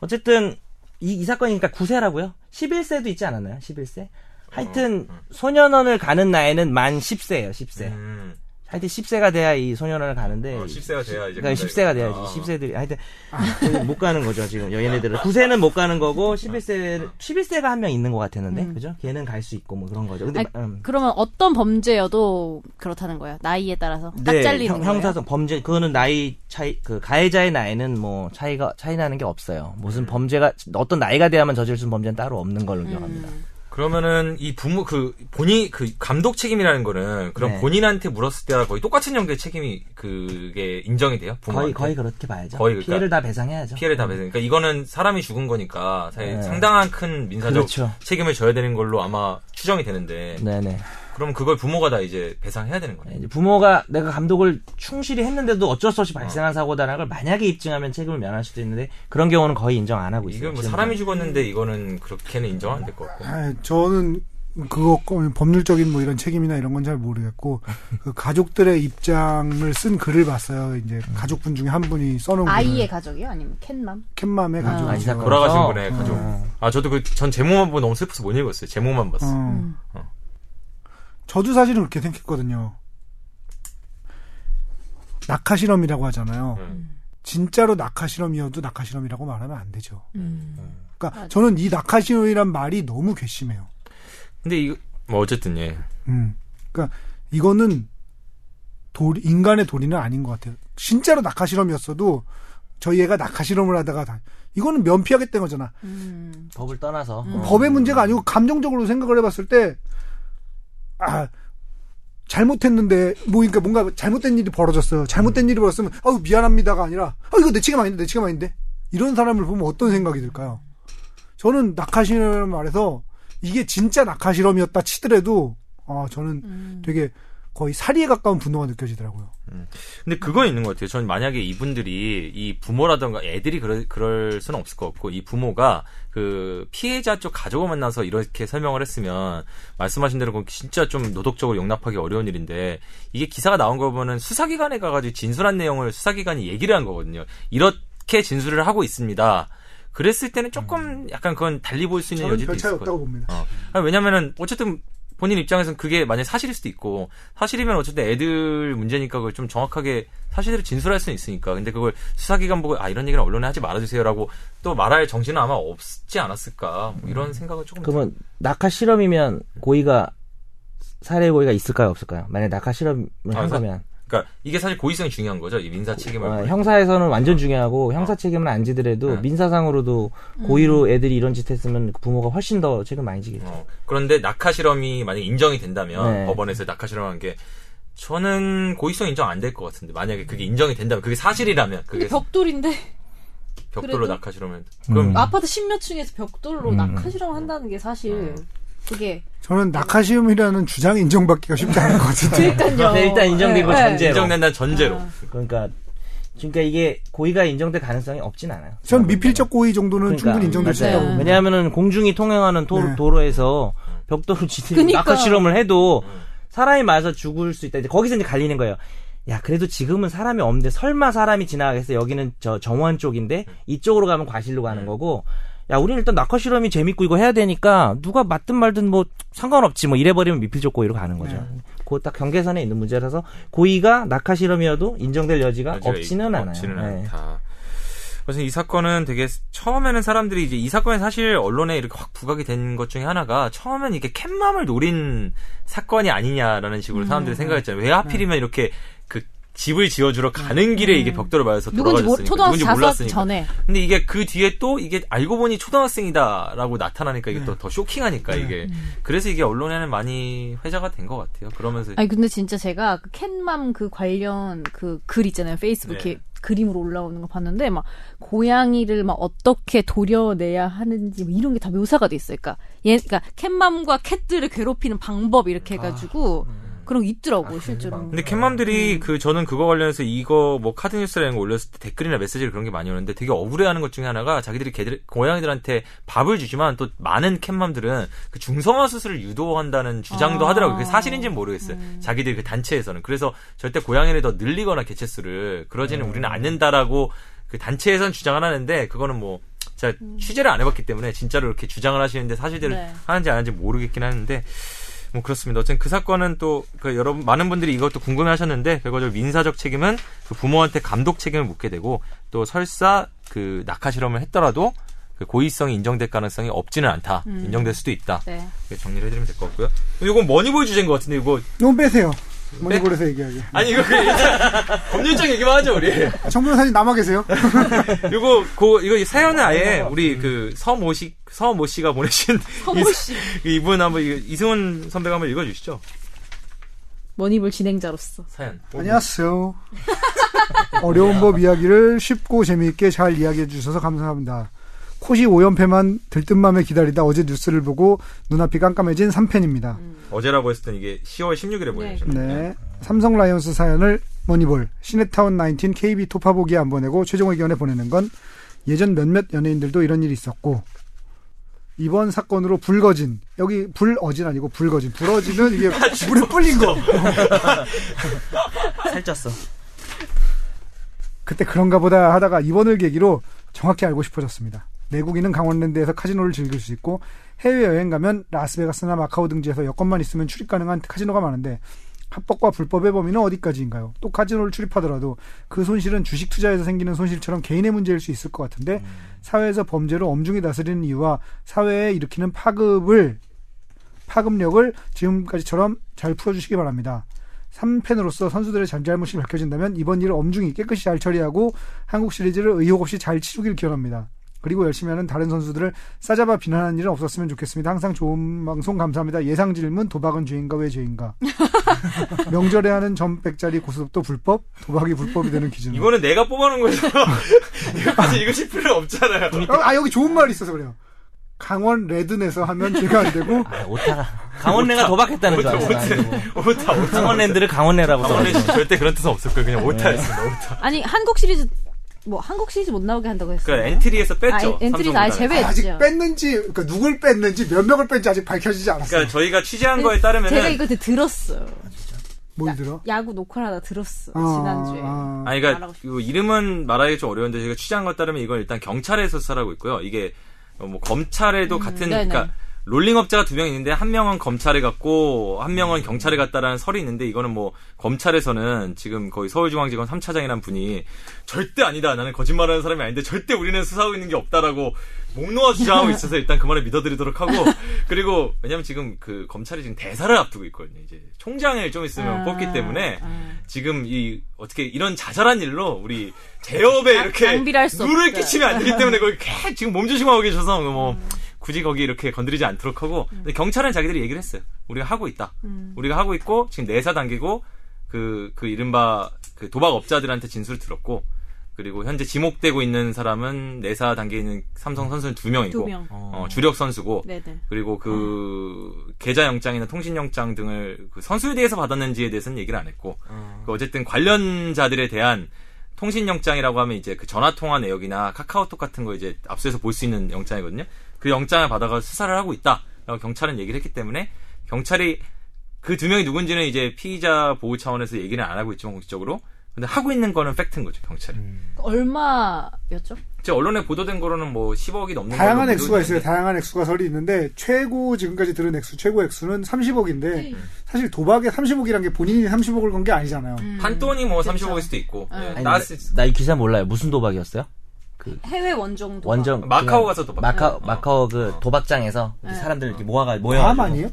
어쨌든 이, 이 사건이니까 9세라고요? 11세도 있지 않았나요? 11세? 하여튼 소년원을 가는 나이는 만 10세예요. 10세. 음, 하여튼 10세가 돼야 이 소년원을 가는데 어, 10세가 돼야 이제 그러니까 근데 10세가 돼야지. 아. 10세들이 하여튼 못 가는 거죠 지금 얘네들은 9세는 못 가는 거고 11세 11세가 한 명 있는 것 같았는데 그죠? 걔는 갈 수 있고 뭐 그런 거죠. 근데 아니, 음. 그러면 어떤 범죄여도 그렇다는 거예요. 나이에 따라서 딱 잘리는 네, 형, 거예요. 형사상 범죄 그거는 나이 차이 그 가해자의 나이는 뭐 차이가 차이 나는 게 없어요. 무슨 음. 범죄가 어떤 나이가 돼야만 저질 수 있는 범죄는 따로 없는 걸로 기억합니다. 음. 그러면은 이 부모 그 본인 그 감독 책임이라는 거는 그럼 네. 본인한테 물었을 때와 거의 똑같은 정도의 책임이 그게 인정이 돼요? 거의 부모한테? 거의 그렇게 봐야죠. 거의 그러니까 피해를 다 배상해야죠. 피해를 다 배상. 그러니까 이거는 사람이 죽은 거니까 사실 네. 상당한 큰 민사적 그렇죠. 책임을 져야 되는 걸로 아마 추정이 되는데 네네. 그럼 그걸 부모가 다 이제 배상해야 되는 거네요. 이제 부모가 내가 감독을 충실히 했는데도 어쩔 수 없이 발생한 사고다라는 걸 만약에 입증하면 책임을 면할 수도 있는데 그런 경우는 거의 인정 안 하고 있어요. 이건 뭐 지금. 사람이 죽었는데 이거는 그렇게는 인정 안 될 것 같고. 아, 저는 그거 거- 법률적인 뭐 이런 책임이나 이런 건 잘 모르겠고 <laughs> 그 가족들의 입장을 쓴 글을 봤어요. 이제 가족분 중에 한 분이 써놓은 아이의 글을. 가족이요? 아니면 캔맘? 캔맘의 아, 가족. 아. 돌아가신 어. 분의 가족. 어. 아 저도 그 전 제목만 보고 너무 슬퍼서 못 읽었어요. 제목만 봤어. 요 어. 어. 저도 사실은 그렇게 생각했거든요. 낙하 실험이라고 하잖아요. 음. 진짜로 낙하 실험이어도 낙하 실험이라고 말하면 안 되죠. 음. 그러니까 맞아. 저는 이 낙하 실험이란 말이 너무 괘씸해요. 근데 이거 뭐 어쨌든 예. 음. 그러니까 이거는 돌 인간의 도리는 아닌 것 같아요. 진짜로 낙하 실험이었어도 저희 애가 낙하 실험을 하다가 다 이거는 면피하겠다는 거잖아. 음. 법을 떠나서 음. 어. 법의 문제가 아니고 감정적으로 생각을 해봤을 때, 아, 잘못했는데, 뭐, 그러니까 뭔가 잘못된 일이 벌어졌어요. 잘못된 일이 벌어졌으면, 아유, 미안합니다가 아니라, 아, 이거 내 책임 아닌데, 내 책임 아닌데? 이런 사람을 보면 어떤 생각이 들까요? 저는 낙하 실험 말해서, 이게 진짜 낙하 실험이었다 치더라도, 아, 저는 음. 되게 거의 살이에 가까운 분노가 느껴지더라고요. 근데 그거 있는 것 같아요. 전 만약에 이분들이 이 부모라던가 애들이 그럴, 그럴 수는 없을 것 같고 이 부모가 그 피해자 쪽 가족을 만나서 이렇게 설명을 했으면 말씀하신 대로 그건 진짜 좀 노덕적으로 용납하기 어려운 일인데 이게 기사가 나온 거 보면은 수사기관에 가가지고 진술한 내용을 수사기관이 얘기를 한 거거든요. 이렇게 진술을 하고 있습니다. 그랬을 때는 조금 약간 그건 달리 보일 수 있는 저는 여지도 있을 것 같아요. 봅니다. 어. 왜냐면은 어쨌든 본인 입장에서는 그게 만약 사실일 수도 있고 사실이면 어쨌든 애들 문제니까 그걸 좀 정확하게 사실대로 진술할 수는 있으니까. 근데 그걸 수사기관 보고 아 이런 얘기는 언론에 하지 말아주세요라고 또 말할 정신은 아마 없지 않았을까. 뭐 이런 생각은 조금 그러면 낙하 실험이면 고의가 살해 고의가 있을까요? 없을까요? 만약 낙하 실험을 아, 한 사- 거면 그러니까 이게 사실 고의성이 중요한 거죠 이 민사 책임을 어, 형사에서는 완전 중요하고 형사 책임은 안 지더라도 네. 민사상으로도 고의로 애들이 이런 짓 했으면 그 부모가 훨씬 더 책임 많이 지겠죠. 어, 그런데 낙하 실험이 만약 인정이 된다면 네. 법원에서 낙하 실험한 게 저는 고의성 인정 안 될 것 같은데 만약에 그게 인정이 된다면 그게 사실이라면 그게 근데 벽돌인데 벽돌로 그래도? 낙하 실험은 그럼 음. 아파트 십몇 층에서 벽돌로 음. 낙하 실험을 한다는 게 사실 그게 저는 낙하 실험이라는 주장이 인정받기가 쉽지 않을 것 같은데. 그러니까요. 네, 일단 인정되고 네, 전제로. 인정된다는 전제로 아. 그러니까 그러니까 이게 고의가 인정될 가능성이 없진 않아요. 전 미필적 고의 정도는 그러니까, 충분히 인정될 수. 있다고 봅니다. 왜냐하면은 공중이 통행하는 도, 네. 도로에서 벽돌을 <laughs> 지들 그니까. 낙하 실험을 해도 사람이 맞아 죽을 수 있다. 이제 거기서 이제 갈리는 거예요. 야, 그래도 지금은 사람이 없는데 설마 사람이 지나가겠어? 여기는 저 정원 쪽인데 이쪽으로 가면 과실로 가는 거고. 야, 우리는 일단 낙하 실험이 재밌고 이거 해야 되니까 누가 맞든 말든 뭐 상관없지. 뭐 이래버리면 미필적 고의로 가는 거죠. 네. 그딱 경계선에 있는 문제라서 고의가 낙하 실험이어도 인정될 여지가 여지가 없지는 있- 않아요. 없지는 네. 않다. 그래서 이 사건은 되게 처음에는 사람들이 이제 이 사건이 사실 언론에 이렇게 확 부각이 된 것 중에 하나가 처음엔 이게 캣맘을 노린 사건이 아니냐라는 식으로 음. 사람들이 생각했잖아요. 왜 하필이면 이렇게 그 집을 지어주러 가는 길에 이게 벽돌을 맞아서 음. 누군지 모, 돌아가셨으니까 초등학생 자수 몰랐으니까. 전에. 근데 이게 그 뒤에 또 이게 알고 보니 초등학생이다라고 나타나니까 이게 또더 쇼킹하니까 이게 그래서 이게 언론에는 많이 회자가 된 것 같아요. 그러면서 아니 근데 진짜 제가 그 캣맘 그 관련 그 글 있잖아요 페이스북에 네. 그림으로 올라오는 거 봤는데 막 고양이를 막 어떻게 도려내야 하는지 뭐 이런 게 다 묘사가 돼 있어요. 그러니까 얘 그러니까 캣맘과 캣들을 괴롭히는 방법 이렇게 해가지고 그런 게 있더라고 실제로. 근데 캣맘들이 그 저는 그거 관련해서 이거 뭐 카드 뉴스라는 거 올렸을 때 댓글이나 메시지를 그런 게 많이 오는데 되게 억울해하는 것 중에 하나가 자기들이 개들 고양이들한테 밥을 주지만 또 많은 캣맘들은 그 중성화 수술을 유도한다는 주장도 아. 하더라고요. 그게 사실인지는 모르겠어요. 자기들 그 단체에서는 그래서 절대 고양이를 더 늘리거나 개체수를 그러지는 우리는 않는다라고 그 단체에서는 주장을 하는데 그거는 뭐 제가 취재를 안 해봤기 때문에 진짜로 이렇게 주장을 하시는데 사실대로 네. 하는지 안 하는지 모르겠긴 하는데 뭐 그렇습니다. 어쨌든 그 사건은 또 그 여러분 많은 분들이 이것도 궁금해하셨는데 결과적으로 민사적 책임은 그 부모한테 감독 책임을 묻게 되고 또 설사 그 낙하 실험을 했더라도 그 고의성이 인정될 가능성이 없지는 않다. 인정될 수도 있다. 네. 이렇게 정리를 해드리면 될 것 같고요. 이건 머니볼 주제인 것 같은데 이거 이건 빼세요. 머니볼에서 얘기하기. 아니 이거 그 법률적 <laughs> 얘기만 하죠 우리. 아, 정변호사님 남아 계세요? <laughs> 이거 그 이거 사연은 아예 우리 그 서모 씨 서모 씨가 보내신 <laughs> 서모 씨. 이- 이분 한번 이승훈 선배가 한번 읽어주시죠 머니볼 진행자로서. 사연. 안녕하세요. 어려운 법 이야기를 쉽고 재미있게 잘 이야기해 주셔서 감사합니다. 코시 5연패만 들뜬맘에 기다리다 어제 뉴스를 보고 눈앞이 깜깜해진 3팬입니다. 어제라고 했을 땐 이게 10월 16일에 보내주셨네요. 네. 삼성 라이온스 사연을 머니볼, 시네타운 19 KB 토파보기에 안 보내고 최종 의견에 보내는 건 예전 몇몇 연예인들도 이런 일이 있었고 이번 사건으로 불거진 여기 불어진 아니고 불거진 불어진은 이게 <laughs> 물에 불린 거 <laughs> 살쪘어. 그때 그런가 보다 하다가 이번을 계기로 정확히 알고 싶어졌습니다. 내국인은 강원랜드에서 카지노를 즐길 수 있고 해외여행 가면 라스베가스나 마카오 등지에서 여권만 있으면 출입 가능한 카지노가 많은데 합법과 불법의 범위는 어디까지인가요? 또 카지노를 출입하더라도 그 손실은 주식 투자에서 생기는 손실처럼 개인의 문제일 수 있을 것 같은데 사회에서 범죄를 엄중히 다스리는 이유와 사회에 일으키는 파급을 파급력을 지금까지처럼 잘 풀어주시기 바랍니다. 3팬으로서 선수들의 잘잘못이 밝혀진다면 이번 일을 엄중히 깨끗이 잘 처리하고 한국 시리즈를 의혹 없이 잘 치르길 기원합니다. 그리고 열심히 하는 다른 선수들을 싸잡아 비난하는 일은 없었으면 좋겠습니다. 항상 좋은 방송 감사합니다. 예상 질문 도박은 죄인가 왜 죄인가? <laughs> 명절에 하는 전백짜리 고스톱도 불법, 도박이 불법이 되는 기준. 이거는 내가 뽑아놓은 거죠. 이거 사실 읽으실 필요 없잖아요. 아 여기 좋은 말이 있어서 그래요. 강원 레드넷에서 하면 죄가 안 되고 아, 오타가. 강원래가 도박했다는 줄 알았어. 오타, 오타. 강원랜드를 강원래라고 강원래 써가지고. 절대 그런 뜻은 없을 거예요. 그냥 오타였습니다. 오타. 아니 한국 시리즈 뭐 한국 시리즈 못 나오게 한다고 했어요. 그러니까 엔트리에서 뺐죠. 아, 엔- 엔트리는 아예. 제외했죠. 아직 뺐는지 그러니까 누굴 뺐는지 몇 명을 뺐는지 아직 밝혀지지 않았어요. 그러니까 저희가 취재한 거에 따르면은 제가 이거 들었어요. 뭘 들어? 야구 녹화를 하다 들었어 아, 지난주에. 아. 아니, 그러니까 이거 이름은 말하기 좀 어려운데 제가 취재한 것 따르면 이건 일단 경찰에서 수사하고 있고요. 이게 어, 뭐 검찰에도 같은 네네. 그러니까 롤링업자가 두 명 있는데 한 명은 검찰에 갔고 한 명은 경찰에 갔다라는 설이 있는데 이거는 뭐 검찰에서는 지금 거의 서울중앙지검 3차장이라는 분이 절대 아니다. 나는 거짓말하는 사람이 아닌데 절대 우리는 수사하고 있는 게 없다라고 목 놓아 주장하고 있어서 일단 그 말을 믿어드리도록 하고 <laughs> 그리고 왜냐면 지금 그 검찰이 지금 대사를 앞두고 있거든요. 이제 총장을 좀 있으면 아, 뽑기 때문에 아. 지금 이 어떻게 이런 자잘한 일로 우리 제업에 이렇게 낭비를 할수 누를. 끼치면 안 되기 때문에 거기 개 지금 몸조심하고 계셔서 뭐 굳이 거기 이렇게 건드리지 않도록 하고 근데 경찰은 자기들이 얘기를 했어요. 우리가 하고 있다. 우리가 하고 있고 지금 내사 단계고 그그 이른바 그 도박업자들한테 진술을 들었고 그리고 현재 지목되고 있는 사람은 내사 단계에 있는 삼성 선수는 두 명이고 두 명. 어, 주력 선수고 네네. 그리고 그 계좌 영장이나 통신 영장 등을 그 선수에 대해서 받았는지에 대해서는 얘기를 안 했고 그 어쨌든 관련자들에 대한 통신 영장이라고 하면 이제 그 전화 통화 내역이나 카카오톡 같은 거 이제 압수해서 볼 수 있는 영장이거든요. 그 영장을 받아가 수사를 하고 있다라고 경찰은 얘기를 했기 때문에 경찰이 그 두 명이 누군지는 이제 피의자 보호 차원에서 얘기는 안 하고 있지만 공식적으로 근데 하고 있는 거는 팩트인 거죠 경찰이. 얼마였죠? 제 언론에 보도된 거로는 뭐 10억이 넘는 다양한 액수가 있어요. 다양한 액수가 설이 있는데 최고 지금까지 들은 액수 최고 액수는 30억인데 사실 도박에 30억이란 게 본인이 30억을 건 게 아니잖아요. 판돈이 뭐 그쵸. 30억일 수도 있고 예, 아니, 나스 나이 기사 몰라요. 무슨 도박이었어요? 해외 원정 도박. 원정 마카오 그 가서 도박. 마카오 어. 마카오 그 어. 도박장에서 네. 사람들 이렇게 모아가 모여 괌 아니에요?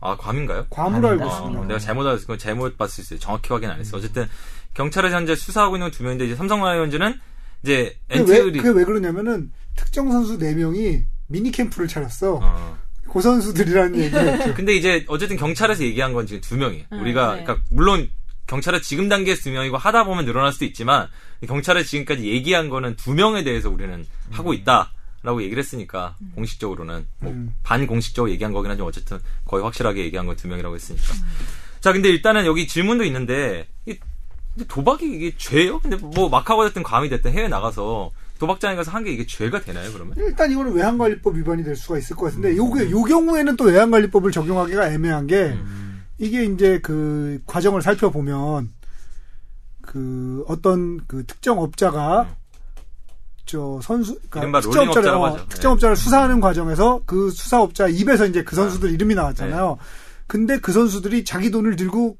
아, 괌인가요? 괌으로 알고. 어, 있습니다. 내가 잘못 알았어. 그건 잘못 봤을 수 있어요. 정확히 확인 안 했어. 어쨌든 경찰에서 현재 수사하고 있는 두 명인데 이제 삼성 라이온즈는 이제 엔트리 그게 왜 그러냐면은 특정 선수 4명이 미니 캠프를 차렸어. 어. 그 선수들이라는 얘기를 <laughs> 근데 이제 어쨌든 경찰에서 얘기한 건 지금 두 명이. 음, 우리가 네. 그러니까 물론 경찰은 지금 단계에서 두 명이고 하다 보면 늘어날 수도 있지만 경찰에 지금까지 얘기한 거는 두 명에 대해서 우리는 하고 있다 라고 얘기를 했으니까 공식적으로는 뭐 음. 반공식적으로 얘기한 거긴 하지만 어쨌든 거의 확실하게 얘기한 건 두 명이라고 했으니까. 자, 근데 일단은 여기 질문도 있는데 도박이 이게 죄예요? 근데 뭐 마카오가 됐든 괌이 됐든 해외 나가서 도박장에 가서 한 게 이게 죄가 되나요, 그러면? 일단 이거는 외환관리법 위반이 될 수가 있을 것 같은데 요게 요 경우에는 또 외환관리법을 적용하기가 애매한 게 이게 이제 그 과정을 살펴보면 그 어떤 그 특정 업자가 저 선수 그러니까 특정 업자를 어, 하죠. 특정 네. 업자를 수사하는 과정에서 그 수사 업자 입에서 이제 그 선수들 이름이 나왔잖아요. 네. 근데 그 선수들이 자기 돈을 들고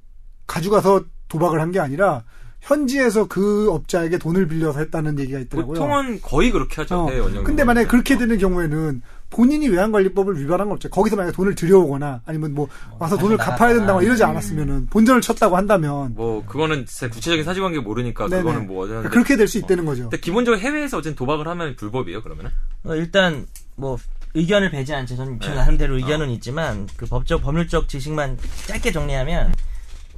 가져가서 도박을 한 게 아니라 현지에서 그 업자에게 돈을 빌려서 했다는 얘기가 있더라고요. 보통은 거의 그렇게 하죠. 어, 원정. 근데 만약에 그렇게 되는 경우에는 본인이 외환관리법을 위반한 건 없죠. 거기서 만약에 돈을 들여오거나 아니면 뭐 와서 돈을 갚아야 된다고 나갔거나. 이러지 않았으면은 본전을 쳤다고 한다면 뭐 그거는 진짜 구체적인 사실관계 모르니까 네네. 그거는 뭐 어쩌는데 그렇게 될 수 있다는 거죠. 근데 기본적으로 해외에서 어쨌든 도박을 하면 불법이에요, 그러면은? 어, 일단 뭐 의견을 배지 않죠. 저는 제 네. 나름대로 의견은 있지만 그 법적 법률적 지식만 짧게 정리하면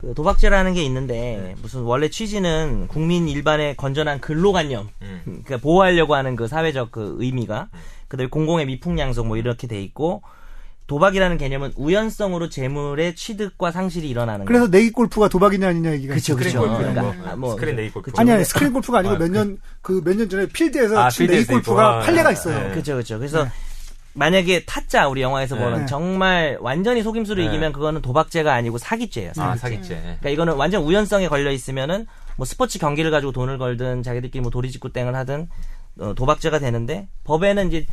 그 도박죄라는 게 있는데 무슨 원래 취지는 국민 일반의 건전한 근로관념 음. 그러니까 보호하려고 하는 그 사회적 그 의미가 그다음에 공공의 미풍양속 뭐 이렇게 돼 있고 도박이라는 개념은 우연성으로 재물의 취득과 상실이 일어나는 그래서 거. 내기 골프가 도박이냐 아니냐 얘기가. 그쵸. 스크린 골프 그러니까 거. 아, 뭐 스크린 내기 골프. 아니 아니 스크린 골프가 아니고 아, 몇년 그 몇년 전에 필드에서 아, 친 필드에서 골프가. 판례가 아, 있어요. 네. 그죠, 그죠. 그래서 만약에 타짜 우리 영화에서 네. 보는 네. 정말 완전히 속임수로 네. 이기면 그거는 도박죄가 아니고 사기죄예요. 아, 사기죄. 사기죄. 그러니까 이거는 완전 우연성에 걸려 있으면은 뭐 스포츠 경기를 가지고 돈을 걸든 자기들끼리 뭐 도리짓고땡을 하든 어, 도박죄가 되는데 법에는 이제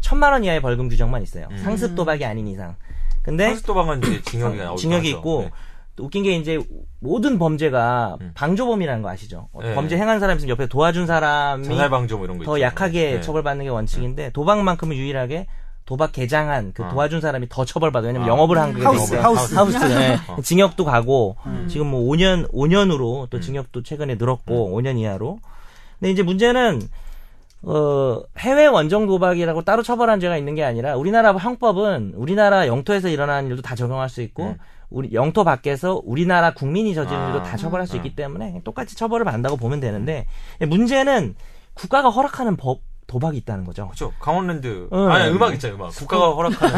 천만 원 이하의 벌금 규정만 있어요. 음. 상습 도박이 아닌 이상. 근데 선수 도박은 이제 징역이 나오고 징역이 있고 또 웃긴 게 이제 모든 범죄가 음. 방조범이라는 거 아시죠? 어, 네. 범죄 행한 사람 있으면 옆에 도와준 사람이 자살 방조 뭐 이런 거더 있죠. 약하게 네. 처벌받는 게 원칙인데 도박만큼은 유일하게 도박 개장한 그 어. 도와준 사람이 더 처벌받아요. 왜냐면 아. 영업을 한 그게 하우스. 하우스. 하우스. 네. 어. 징역도 가고 음. 지금 뭐 5년 5년으로 음. 또 징역도 최근에 늘었고 5년 이하로. 근데 이제 문제는 어 해외 원정 도박이라고 따로 처벌한 죄가 있는 게 아니라 우리나라 형법은 우리나라 영토에서 일어나는 일도 다 적용할 수 있고 음. 우리 영토 밖에서 우리나라 국민이 저지른 아. 일도 다 처벌할 수 음. 있기 때문에 똑같이 처벌을 받는다고 보면 되는데 문제는 국가가 허락하는 법 도박이 있다는 거죠. 그렇죠. 강원랜드. 응. 아니 음악 있잖아요. 음악. 국가가 허락하는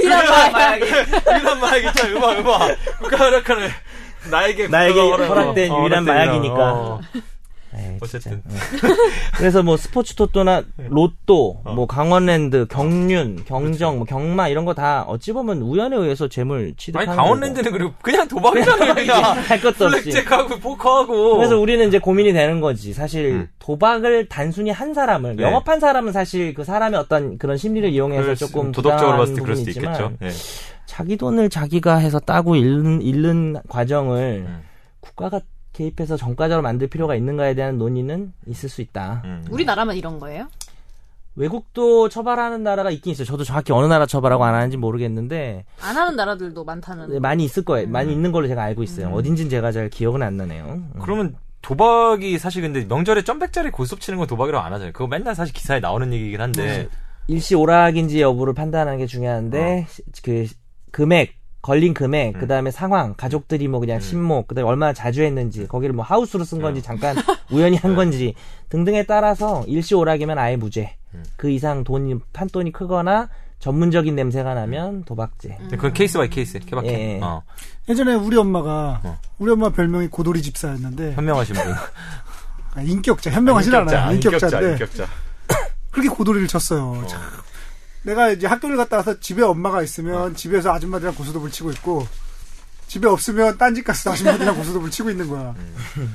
이런 말. 유일한 마약 있잖아요. 음악 음악. 국가가 허락하는 나에게 나에게 허락- 허락된 어, 유일한 마약이니까. 어. 에이, 어쨌든. 응. <laughs> 그래서 뭐 스포츠 토토나 로또, 어. 뭐 강원랜드, 경륜, 경정, 뭐 경마 이런 거 다 어찌 보면 우연에 의해서 재물 아니 취득하는 강원랜드는 그리고 그냥 도박이잖아요. 그냥 <laughs> 할 것도 없이. 블랙잭하고 포커하고. 그래서 우리는 이제 고민이 되는 거지. 사실 음. 도박을 단순히 한 사람을 네. 영업한 사람은 사실 그 사람의 어떤 그런 심리를 이용해서 조금 도덕적으로 봤을 때 그럴 수도 있지만 있겠죠. 예. 자기 돈을 자기가 해서 따고 잃는, 잃는 과정을 음. 국가가 개입해서 정가적으로 만들 필요가 있는가에 대한 논의는 있을 수 있다. 음. 우리나라만 이런 거예요? 외국도 처벌하는 나라가 있긴 있어요. 저도 정확히 어느 나라 처벌하고 안 하는지 모르겠는데 안 하는 나라들도 많다는. 네, 많이 있을 거예요. 음. 많이 있는 걸로 제가 알고 있어요. 어딘진 제가 잘 기억은 안 나네요. 음. 그러면 도박이 사실 근데 명절에 점백짜리 고스톱 치는 건 도박이라고 안 하잖아요. 그거 맨날 사실 기사에 나오는 얘기긴 한데. 일시 오락인지 여부를 판단하는 게 중요한데 그 금액 걸린 금액 음. 그 다음에 상황 가족들이 뭐 그냥 친목 그다음에 얼마나 자주 했는지 거기를 뭐 하우스로 쓴 건지 잠깐 <laughs> 우연히 한 네. 건지 등등에 따라서 일시 오락이면 아예 무죄 음. 그 이상 돈이 판돈이 크거나 전문적인 냄새가 나면 도박죄 근데 그건 case by case. 케바케. 예. 어. 예전에 우리 엄마가 어. 우리 엄마 별명이 고도리 집사였는데 현명하신 분. 아, 인격자 현명하진 않아요. 인격자인데 인격자. 그렇게 고돌이를 쳤어요. 어. 참. 내가 이제 학교를 갔다 와서 집에 엄마가 있으면 집에서 아줌마들이랑 고스톱을 치고 있고 집에 없으면 딴 집 가서 아줌마들이랑 <laughs> 고스톱을 치고 있는 거야.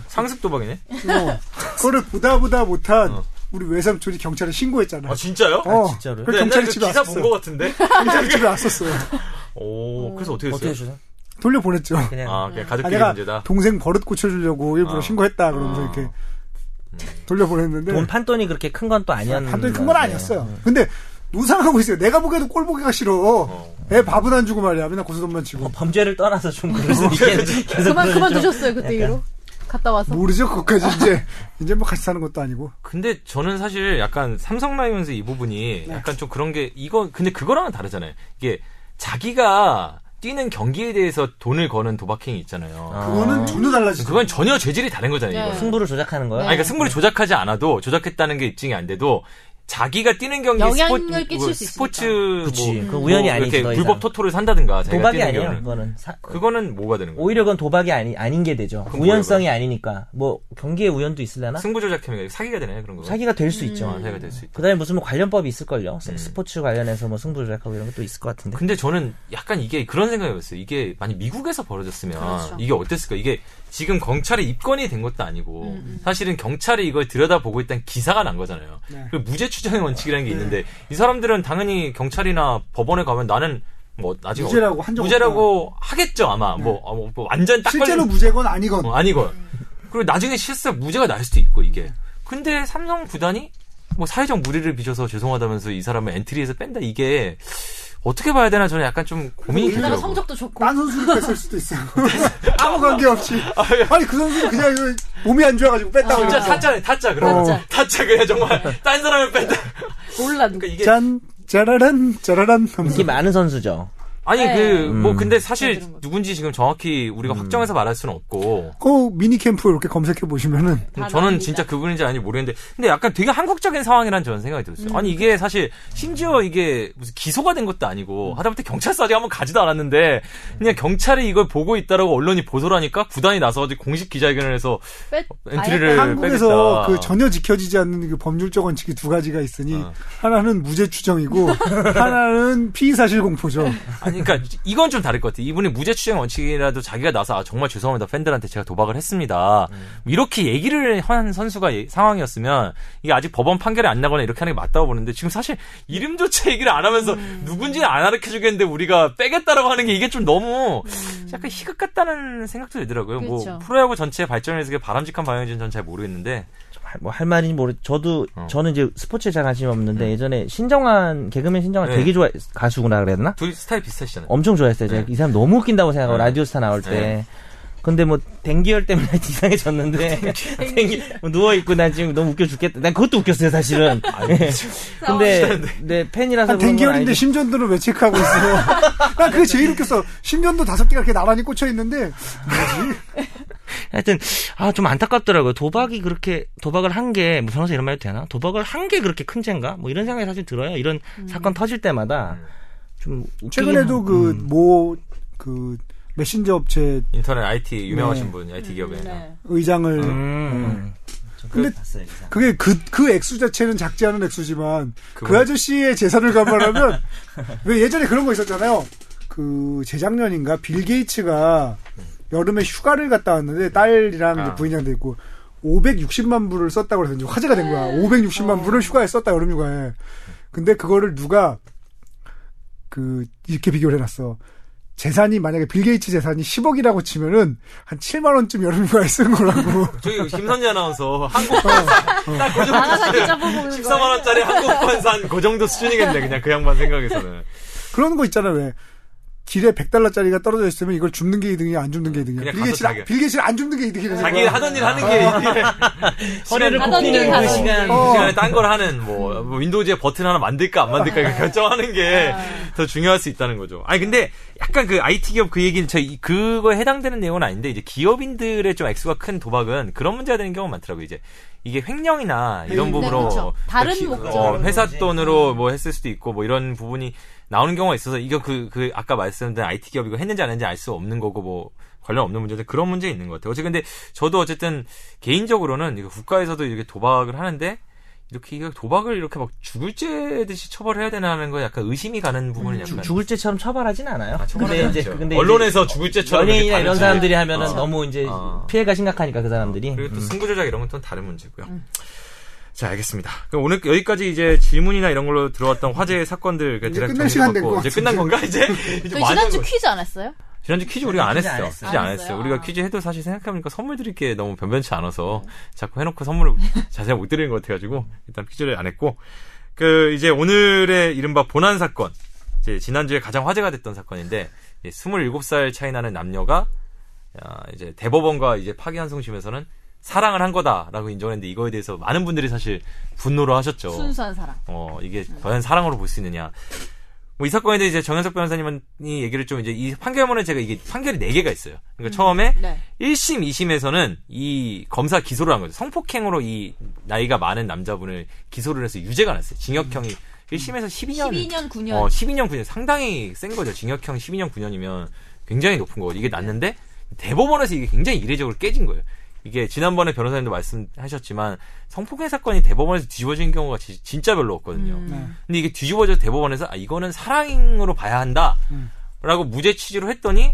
상습 도박이네? 어. 그거를 보다 보다 못한 어. 우리 외삼촌이 경찰에 신고했잖아. 아, 진짜요? 어. 진짜로요? 그 근데 경찰이 옛날에 집에 그 기사 왔었어. 본것 같은데? 경찰이 집에 왔었어요. <laughs> 오, 그래서 어떻게 어떻게 됐어요? 해주세요? 돌려 보냈죠. 그냥 아, 그냥 아, 가족끼리 내가 문제다. 동생 버릇 고쳐주려고 일부러 어. 신고했다 그러면서 어. 이렇게 돌려 보냈는데 돈 판돈이 그렇게 큰 건 또 아니었는데. 판돈이 큰 건 아니었어요. 근데 노상하고 있어요. 내가 보기에도 꼴 보기가 싫어. 애 밥은 안 주고 말이야. 맨날 고소돈만 치고. 뭐 범죄를 떠나서 좀 그럴 수 있겠는데. 계속 그만 그만 좀- 두셨어요 그때 이후로 갔다 와서 모르죠. 그것까지 <laughs> 이제 이제 뭐 같이 사는 것도 아니고. 근데 저는 사실 약간 삼성 라이온즈 이 부분이 네. 약간 좀 그런 게 이거 근데 그거랑은 다르잖아요. 이게 자기가 뛰는 경기에 대해서 돈을 거는 도박행위 있잖아요. 그거는 전혀 달라지죠. 그건 전혀 죄질이 다른 거잖아요. 네. 승부를 조작하는 거야. 아니, 그러니까 승부를 조작하지 않아도 조작했다는 게 입증이 안 돼도 자기가 뛰는 경기 영향을 스포츠, 끼칠 뭐수 스포츠 그치. 뭐, 그거 우연이 뭐 아니지, 이렇게 더 불법. 토토를 산다든가 자기가 도박이 아니에요. 경우는. 그거는 사- 그거는 뭐가 되는 거예요? 오히려 그건 도박이 아니 아닌 게 되죠. 우연성이 아니니까. 뭐 경기에 우연도 있으려나? 승부 조작 행위가 사기가 되나요 그런 거? 사기가 될수 음. 있죠. 아, 사기가 될 수 있다. 그다음에 무슨 뭐 관련법이 있을 걸요. 음. 스포츠 관련해서 뭐 승부 조작하고 이런 것도 있을 것 같은데. 근데 저는 약간 이게 그런 생각이었어요. 이게 만약 미국에서 벌어졌으면 그렇죠. 이게 어땠을까? 이게 지금 경찰에 입건이 된 것도 아니고 음, 사실은 경찰이 이걸 들여다보고 있다는 기사가 난 거잖아요. 네. 그 무죄 추정의 원칙이라는 게 있는데 이 사람들은 당연히 경찰이나 법원에 가면 나는 뭐 나중에 무죄라고 어- 한적 무죄라고 하겠죠 아마. 뭐, 어, 뭐, 뭐 완전 딱 실제로 걸린- 무죄건 아니건. 어, 아니건. 그리고 나중에 실상 무죄가 날 수도 있고 이게. 근데 삼성 구단이 뭐 사회적 무리를 빚어서 죄송하다면서 이 사람을 엔트리에서 뺀다 이게 어떻게 봐야 되나 저는 약간 좀 고민이 우리나라 되더라고요. 성적도 좋고 딴 선수를 뺐을 수도 있어요. <laughs> 아무 관계 없이. 아니 그 선수는 그냥 몸이 안 좋아가지고 뺐다고. 진짜 그러면서. 타짜네 타짜 그럼 타짜. 타짜 그냥 정말 딴 사람을 뺀다. 몰라 그러니까 이게 짠 짜라란 짜라란 하면서. 인기 많은 선수죠. 아니 네. 그뭐 음. 근데 사실 거. 누군지 지금 정확히 우리가 확정해서 말할 수는 없고 그 미니 캠프 이렇게 검색해 보시면은 다 저는 나옵니다. 진짜 그분인지 아닌지 모르겠는데 근데 약간 되게 한국적인 상황이라는 저는 생각이 들었어요. 아니 이게 사실 심지어 이게 무슨 기소가 된 것도 아니고 하다못해 경찰서까지 한번 가지도 않았는데 그냥 경찰이 이걸 보고 있다라고 언론이 보도를 하니까 구단이 나서가지고 공식 기자회견을 해서 빼- 엔트리를 아예 한국에서 빼겠다. 그 전혀 지켜지지 않는 그 법률적 원칙이 두 가지가 있으니 어. 하나는 무죄 추정이고 <laughs> 하나는 피의 사실 공포죠. 아니, 그러니까 이건 좀 다를 것 같아요. 이분이 무죄 추정 원칙이라도 자기가 나서 아, 정말 죄송합니다. 팬들한테 제가 도박을 했습니다. 이렇게 얘기를 한 선수가 예- 상황이었으면 이게 아직 법원 판결이 안 나거나 이렇게 하는 게 맞다고 보는데 지금 사실 이름조차 얘기를 안 하면서 누군지는 안 가르쳐 주겠는데 우리가 빼겠다라고 하는 게 이게 좀 너무 약간 희극 같다는 생각도 들더라고요. 뭐 그렇죠. 프로야구 전체 발전에 있어서 바람직한 방향인지는 전 잘 모르겠는데 뭐할 말인지 모르. 저도 어. 저는 이제 스포츠에 잘 관심이 없는데 예전에 신정환 개그맨 신정환 네. 되게 좋아 가수구나 그래야 되나? 둘이 스타일 비슷하시잖아요. 엄청 좋아했어요. 제가 네. 이 사람 너무 웃긴다고 생각하고 네. 라디오스타 나올 때. 네. 근데 뭐 댕기열 때문에 <laughs> 이상해졌는데 <laughs> 댕기 누워 있고 난 지금 너무 웃겨 죽겠다. 난 그것도 웃겼어요 사실은. <laughs> 근데 내 팬이라서 댕기열인데. 심전도를 왜 체크하고 있어요? 난 그게 제일 웃겼어. 심전도 다섯 개가 이렇게 나란히 꽂혀 있는데 뭐지? 하여튼 아 좀 안타깝더라고요. 도박이 그렇게 도박을 한 게 뭐 변호사 이런 말 해도 되나? 도박을 한 게 그렇게 큰 죄인가? 뭐 이런 생각이 사실 들어요. 이런 사건 터질 때마다 좀 웃기긴 최근에도 하- 그 음. 모그 메신저 업체 인터넷 IT 유명하신 네. 분, IT 기업에. 네. 의장을 음. 저 근데 그거 봤어요. 그게 그, 그 액수 자체는 작지 않은 액수지만 그 그건- 아저씨의 재산을 감안하면 왜 예전에 그런 거 있었잖아요. 그 재작년인가 빌 게이츠가 여름에 휴가를 갔다 왔는데 딸이랑 아. 부인이랑 돼 있고 560만 불을 썼다고 그래서 이제 화제가 된 거야. 560만 불을 휴가에 썼다 여름 휴가에. 근데 그거를 누가 그 이렇게 비교를 해놨어. 재산이 만약에 빌 게이츠 재산이 10억이라고 치면은 한 7만 원쯤 여름 휴가에 쓴 거라고. <laughs> 저기 김선재 아나운서 한국판 기자 보고 14만 원짜리 한국 판 산 그 정도 수준이겠네 그냥 그 양반 생각에서는. 그런 거 있잖아 왜 길에 100달러짜리가 떨어져 있으면 이걸 줍는 게 이득이냐 안 줍는 게 이득이냐 그냥 빌게이츠 안 줍는 게 이득이냐 자기 하던 일 하는 게 이게 허리를 <laughs> 굽히는 하던 그 일. 시간. 어. 그 시간에 딴 걸 하는 뭐, 뭐 윈도우즈에 버튼 하나 만들까 안 만들까 이거 결정하는 게 더 중요할 수 있다는 거죠. 아니 근데 약간 그 IT 기업 그 얘기는 저 이- 그거에 해당되는 내용은 아닌데 이제 기업인들의 좀 액수가 큰 도박은 그런 문제가 되는 경우가 많더라고요. 이제 이게 횡령이나 이런 네, 부분으로 그렇죠. 다른 기- 목적으로 어, 회사 거지. 돈으로 뭐 했을 수도 있고 뭐 이런 부분이 나오는 경우가 있어서 이거 그 그 아까 말씀드린 IT 기업 이거 했는지 안 했는지 알 수 없는 거고 뭐 관련 없는 문제인데 그런 문제 있는 것 같아요. 어쨌든 근데 저도 어쨌든 개인적으로는 이거 국가에서도 이렇게 도박을 하는데 이렇게 이거 도박을 이렇게 막 죽을 죄듯이 처벌해야 되나는 거 약간 의심이 가는 부분은 약간 죽을 죄처럼 처벌하진 않아요. 아, 근데 이제. 근데 언론에서 죽을 죄처럼 연예인이나 이런. 사람들이 하면은 어. 너무 이제 어. 피해가 심각하니까 그 사람들이. 그리고 또 음. 승부 조작 이런 건 또 다른 문제고요. 자, 알겠습니다. 그럼 오늘 여기까지 이제 질문이나 이런 걸로 들어왔던 화제의 사건들 이제 대략 끝낼 시간 된것 이제 끝난 건가 이제? <laughs> 이제 많이 지난주 퀴즈 안 했어요? 지난주 퀴즈 우리가 안 했어. 안 퀴즈 했어요. 안안 했어요. 우리가 아. 퀴즈 해도 사실 생각해보니까 선물 드릴 게 너무 변변치 않아서 자꾸 해놓고 선물을 <laughs> 자세히 못 드리는 것 같아가지고 일단 퀴즈를 안 했고 그 이제 오늘의 이른바 본안 사건 이제 지난주에 가장 화제가 됐던 사건인데 27살 차이 나는 남녀가 야, 이제 대법원과 이제 파기환송심에서는 사랑을 한 거다라고 인정했는데 이거에 대해서 많은 분들이 사실 분노를 하셨죠. 순수한 사랑. 어, 이게 과연 사랑으로 볼 수 있느냐. 뭐 이 사건에 대해 이제 정현석 변호사님이 얘기를 좀 이제 이 판결문에 제가 이게 판결이 4 개가 있어요. 그러니까 처음에 네. 1심, 2심에서는 이 검사 기소를 한 거죠. 성폭행으로 이 나이가 많은 남자분을 기소를 해서 유죄가 났어요. 징역형이 1심에서 12년 12년 9년. 어, 12년 9년 상당히 센 거죠. 징역형 12년 9년이면 굉장히 높은 거거든요. 이게 났는데 대법원에서 이게 굉장히 이례적으로 깨진 거예요. 이게 지난번에 변호사님도 말씀하셨지만 성폭행 사건이 대법원에서 뒤집어진 경우가 지- 진짜 별로 없거든요. 음. 근데 이게 뒤집어져서 대법원에서 아 이거는 사랑으로 봐야 한다. 라고 무죄 취지로 했더니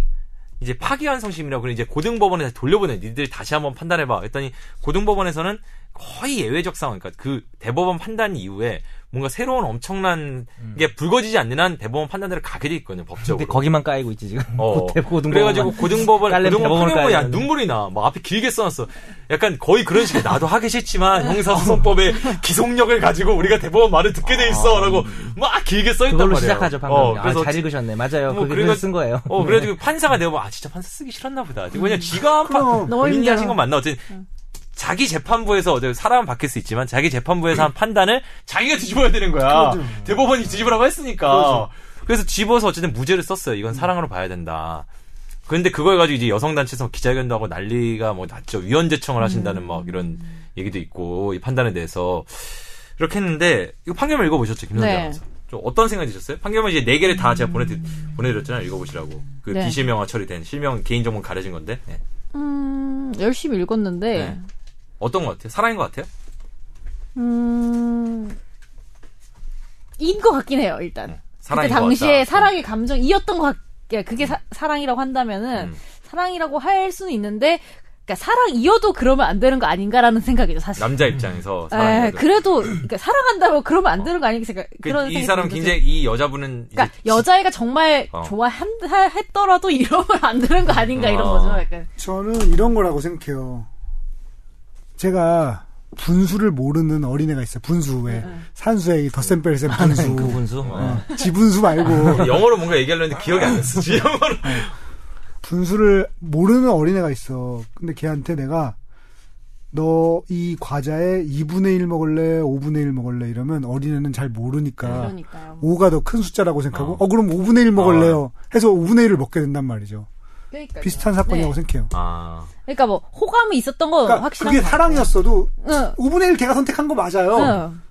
이제 파기환송심이라고 그래 이제 고등법원에 다시 돌려보내 니들 다시 한번 판단해봐 했더니 고등법원에서는 거의 예외적 상황 그러니까 그 대법원 판단 이후에 뭔가 새로운 엄청난 게 불거지지 않는 한 대법원 판단대로 가게 돼 있거든요 법적으로 근데 거기만 까이고 있지 지금. 어. 그래가지고 고등법원 고등법원 판결문이 야 까야 눈물이 나. 막 앞에 길게 써놨어. 약간 거의 그런 식의 나도 하기 싫지만 <laughs> 형사소송법의 기속력을 가지고 우리가 대법원 말을 듣게 돼 있어라고 막 길게 써있단 그걸로 말이에요. 시작하죠 방금. 어, 아, 그래서 잘 읽으셨네. 맞아요. 뭐 그게 쓴 거예요. 어, 그래가지고 판사가 내가 아, 진짜 판사 쓰기 싫었나 보다. 왜냐면 지가 파, 그럼. 너무 본인이 힘들어. 하신 건 맞나? 어쨌든 자기 재판부에서 어제 사람은 바뀔 수 있지만 자기 재판부에서 한 판단을 자기가 뒤집어야 되는 거야. 그렇죠. 대법원이 뒤집으라고 했으니까. 그래서 집어서 어쨌든 무죄를 썼어요. 이건 사랑으로 봐야 된다. 근데 그걸 가지고 이제 여성단체에서 기자회견도 하고 난리가 뭐 났죠. 위헌재청을 하신다는 막 이런 얘기도 있고 이 판단에 대해서 이렇게 했는데 이거 판결문 읽어보셨죠, 김선재 네. 좀 어떤 생각이 드셨어요? 판결문 이제 네 개를 다 제가 보내 보내드렸잖아요. 읽어보시라고. 그 네. 비실명화 처리된 실명 개인 정보 가려진 건데 네. 음, 열심히 읽었는데, 네. 어떤 것 같아요? 사랑인 것 같아요? 음, 인 것 같긴 해요, 일단. 그때 사랑인 것 당시에 같다. 사랑의 감정이었던 것 같, 예, 그게 사, 사랑이라고 한다면은, 음. 사랑이라고 할 수는 있는데, 그러니까 사랑이어도 그러면 안 되는 거 아닌가라는 생각이죠, 사실. 남자 입장에서 에, 사랑이 그래도, 그러니까 사랑한다고 그러면 안 되는 거 아닌가 생각, 그, 그런 이 사람. 굉장히 이 여자분은 그러니까 여자애가 정말 어. 좋아했더라도 <laughs> 이러면 안 되는 거 아닌가 이런 어. 거죠. 약간. 저는 이런 거라고 생각해요. 제가 분수를 모르는 어린애가 있어요. 분수 왜 산수의 이 덧셈 뺄셈 분수. 그 분수. 어. 네. 지분수 말고 <laughs> 영어로 뭔가 얘기하려는데 기억이 안 났어. 영어로. 분수를 모르는 어린애가 있어. 근데 걔한테 내가 너 이 과자에 2분의 1 먹을래, 5분의 1 먹을래 이러면 어린애는 잘 모르니까 그러니까요. 5가 더 큰 숫자라고 생각하고 어. 어, 그럼 5분의 1 먹을래요. 해서 5분의 1을 먹게 된단 말이죠. 그러니까요. 비슷한 사건이라고 네. 생각해요. 아. 그러니까 뭐 호감이 있었던 건 그러니까 확실한 그게 것 사랑이었어도. 응. 5분의 1 걔가 선택한 거 맞아요. 응.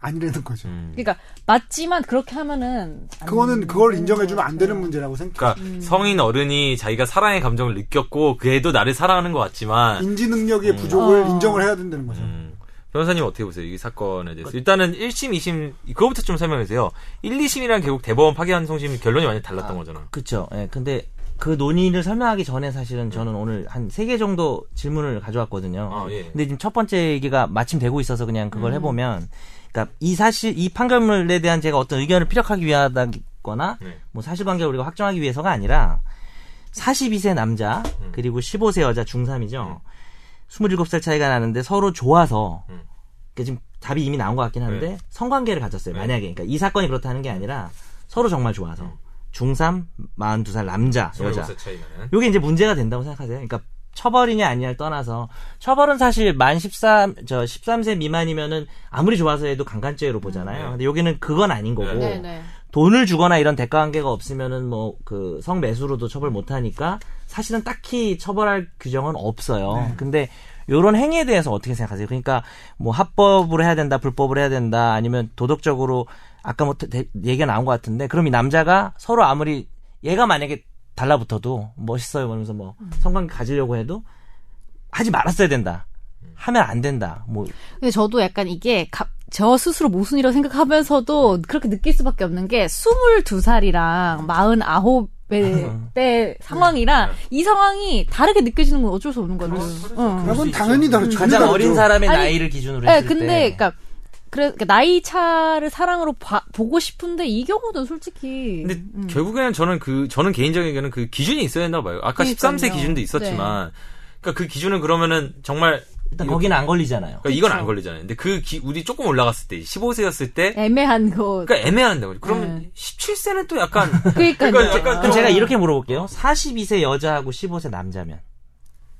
아니라는 거죠. 음. 그러니까 맞지만 그렇게 하면은 안 그거는 그걸 인정해주면 것안 되는. 문제라고 생각해요. 그러니까 성인 어른이 자기가 사랑의 감정을 느꼈고 그 애도 나를 사랑하는 것 같지만 인지 능력의 부족을 어. 인정을 해야 된다는 거죠. 음. 변호사님 어떻게 보세요? 이 사건에 대해서. 일단은 1심, 2심, 그거부터 좀 설명해 주세요. 1, 2심이랑 결국 대법원 파기환송심 결론이 완전히 달랐던 거잖아. 그쵸. 예, 근데 그 논의를 설명하기 전에 사실은 저는 오늘 한 세 개 정도 질문을 가져왔거든요. 아, 예. 근데 지금 첫 번째 얘기가 마침 되고 있어서 그냥 그걸 해보면, 그러니까 이 사실, 이 판결문에 대한 제가 어떤 의견을 피력하기 위하다거나, 네. 뭐 사실관계를 우리가 확정하기 위해서가 아니라, 42세 남자, 음. 그리고 15세 여자 중3이죠. 27살 차이가 나는데 서로 좋아서, 음. 그러니까 지금 답이 이미 나온 것 같긴 한데, 네. 성관계를 가졌어요. 네. 만약에. 그러니까 이 사건이 그렇다는 게 아니라, 서로 정말 좋아서. 중3, 42살 남자, 여자. 26살 차이면은. 요게 이제 문제가 된다고 생각하세요. 그러니까 처벌이냐 아니냐를 떠나서 처벌은 사실 만 13, 저 13세 미만이면은 아무리 좋아서 해도 강간죄로 보잖아요. 네. 근데 여기는 그건 아닌 거고 네, 네. 돈을 주거나 이런 대가 관계가 없으면은 뭐 그 성매수로도 처벌 못 하니까 사실은 딱히 처벌할 규정은 없어요. 근데 요런 행위에 대해서 어떻게 생각하세요? 그러니까 뭐 합법으로 해야 된다, 불법으로 해야 된다, 아니면 도덕적으로 아까 뭐 대- 얘기가 나온 것 같은데 그럼 이 남자가 서로 아무리 얘가 만약에 달라붙어도 멋있어요 그러면서 뭐 성관계 가지려고 해도 하지 말았어야 된다. 하면 안 된다. 뭐 근데 저도 약간 이게 가- 저 스스로 모순이라고 생각하면서도 그렇게 느낄 수밖에 없는 게 22살이랑 49의 <laughs> 때 상황이랑 이 상황이 다르게 느껴지는 건 어쩔 수 없는 거죠. 응. 그건 당연히 다르죠. 가장 어린. 사람의 아니, 나이를 기준으로 네, 했을 근데 때 그러니까 그래 그러니까 나이 차를 사랑으로 봐- 보고 싶은데 이 경우도 솔직히 근데 음. 결국에는 저는 그 저는 개인적인 의견은 그 기준이 있어야 된다고 봐요. 아까 그러니까요. 13세 기준도 있었지만 그러니까 그 기준은 그러면은 정말 일단 거기는 안 걸리잖아요. 그러니까 이건 안. 걸리잖아요. 근데 그 기, 우리 조금 올라갔을 때 15세였을 때 애매한 거 그러니까 애매한데. 그러면 네. 17세는 또 약간 <laughs> 그러니까요. 그러니까 약간 그럼 제가 이렇게 물어볼게요. 42세 여자하고 15세 남자면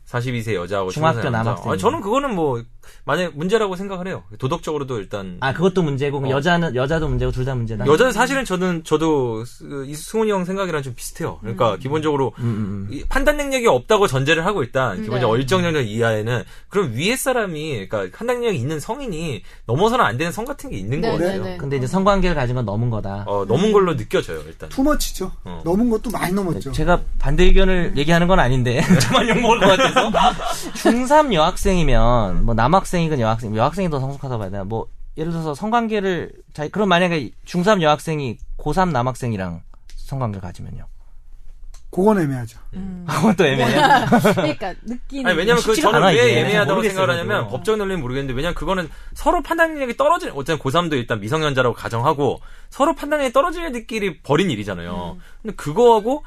42세 여자하고 중학교 15세 남자. 남학생. 아니, 저는 그거는 뭐 만약 문제라고 생각을 해요. 도덕적으로도 일단 아 그것도 문제고 어. 여자는 여자도 문제고 둘 다 문제다. 여자는 사실은 저는 저도 스- 이 승훈이 형 생각이랑 좀 비슷해요. 그러니까 기본적으로 음, 음, 음. 이 판단 능력이 없다고 전제를 하고 일단 기본적으로 네. 얼정 능력 이하에는 그럼 위에 사람이 그러니까 판단 능력이 있는 성인이 넘어서는 안 되는 성 같은 게 있는 네, 거 같아요. 네, 네. 근데 이제 성관계를 가진 건 넘은 거다. 어, 넘은 걸로 느껴져요 일단. 투머치죠. 어. 넘은 것도 많이 넘었죠. 제가 반대 의견을 얘기하는 건 아닌데 <laughs> 저만 욕 먹을 것 같아서 <laughs> 중3 여학생이면 뭐 남 학생이건 여학생 여학생이 더 성숙하다고 봐야 되나 뭐 예를 들어서 성관계를 자 그럼 만약에 중3 여학생이 고3 남학생이랑 성관계를 가지면요 그건 애매하죠. <laughs> 그건 또 애매해요 <laughs> 그러니까 느끼는 아니 왜냐면 그 저는 왜. 애매하다고 생각을 하냐면. 법적 논리는 모르겠는데 왜냐면 그거는 서로 판단 능력이 떨어지는 어쨌든 고3도 일단 미성년자라고 가정하고 서로 판단 능력이 떨어지는 애들끼리 벌인 일이잖아요. 근데 그거하고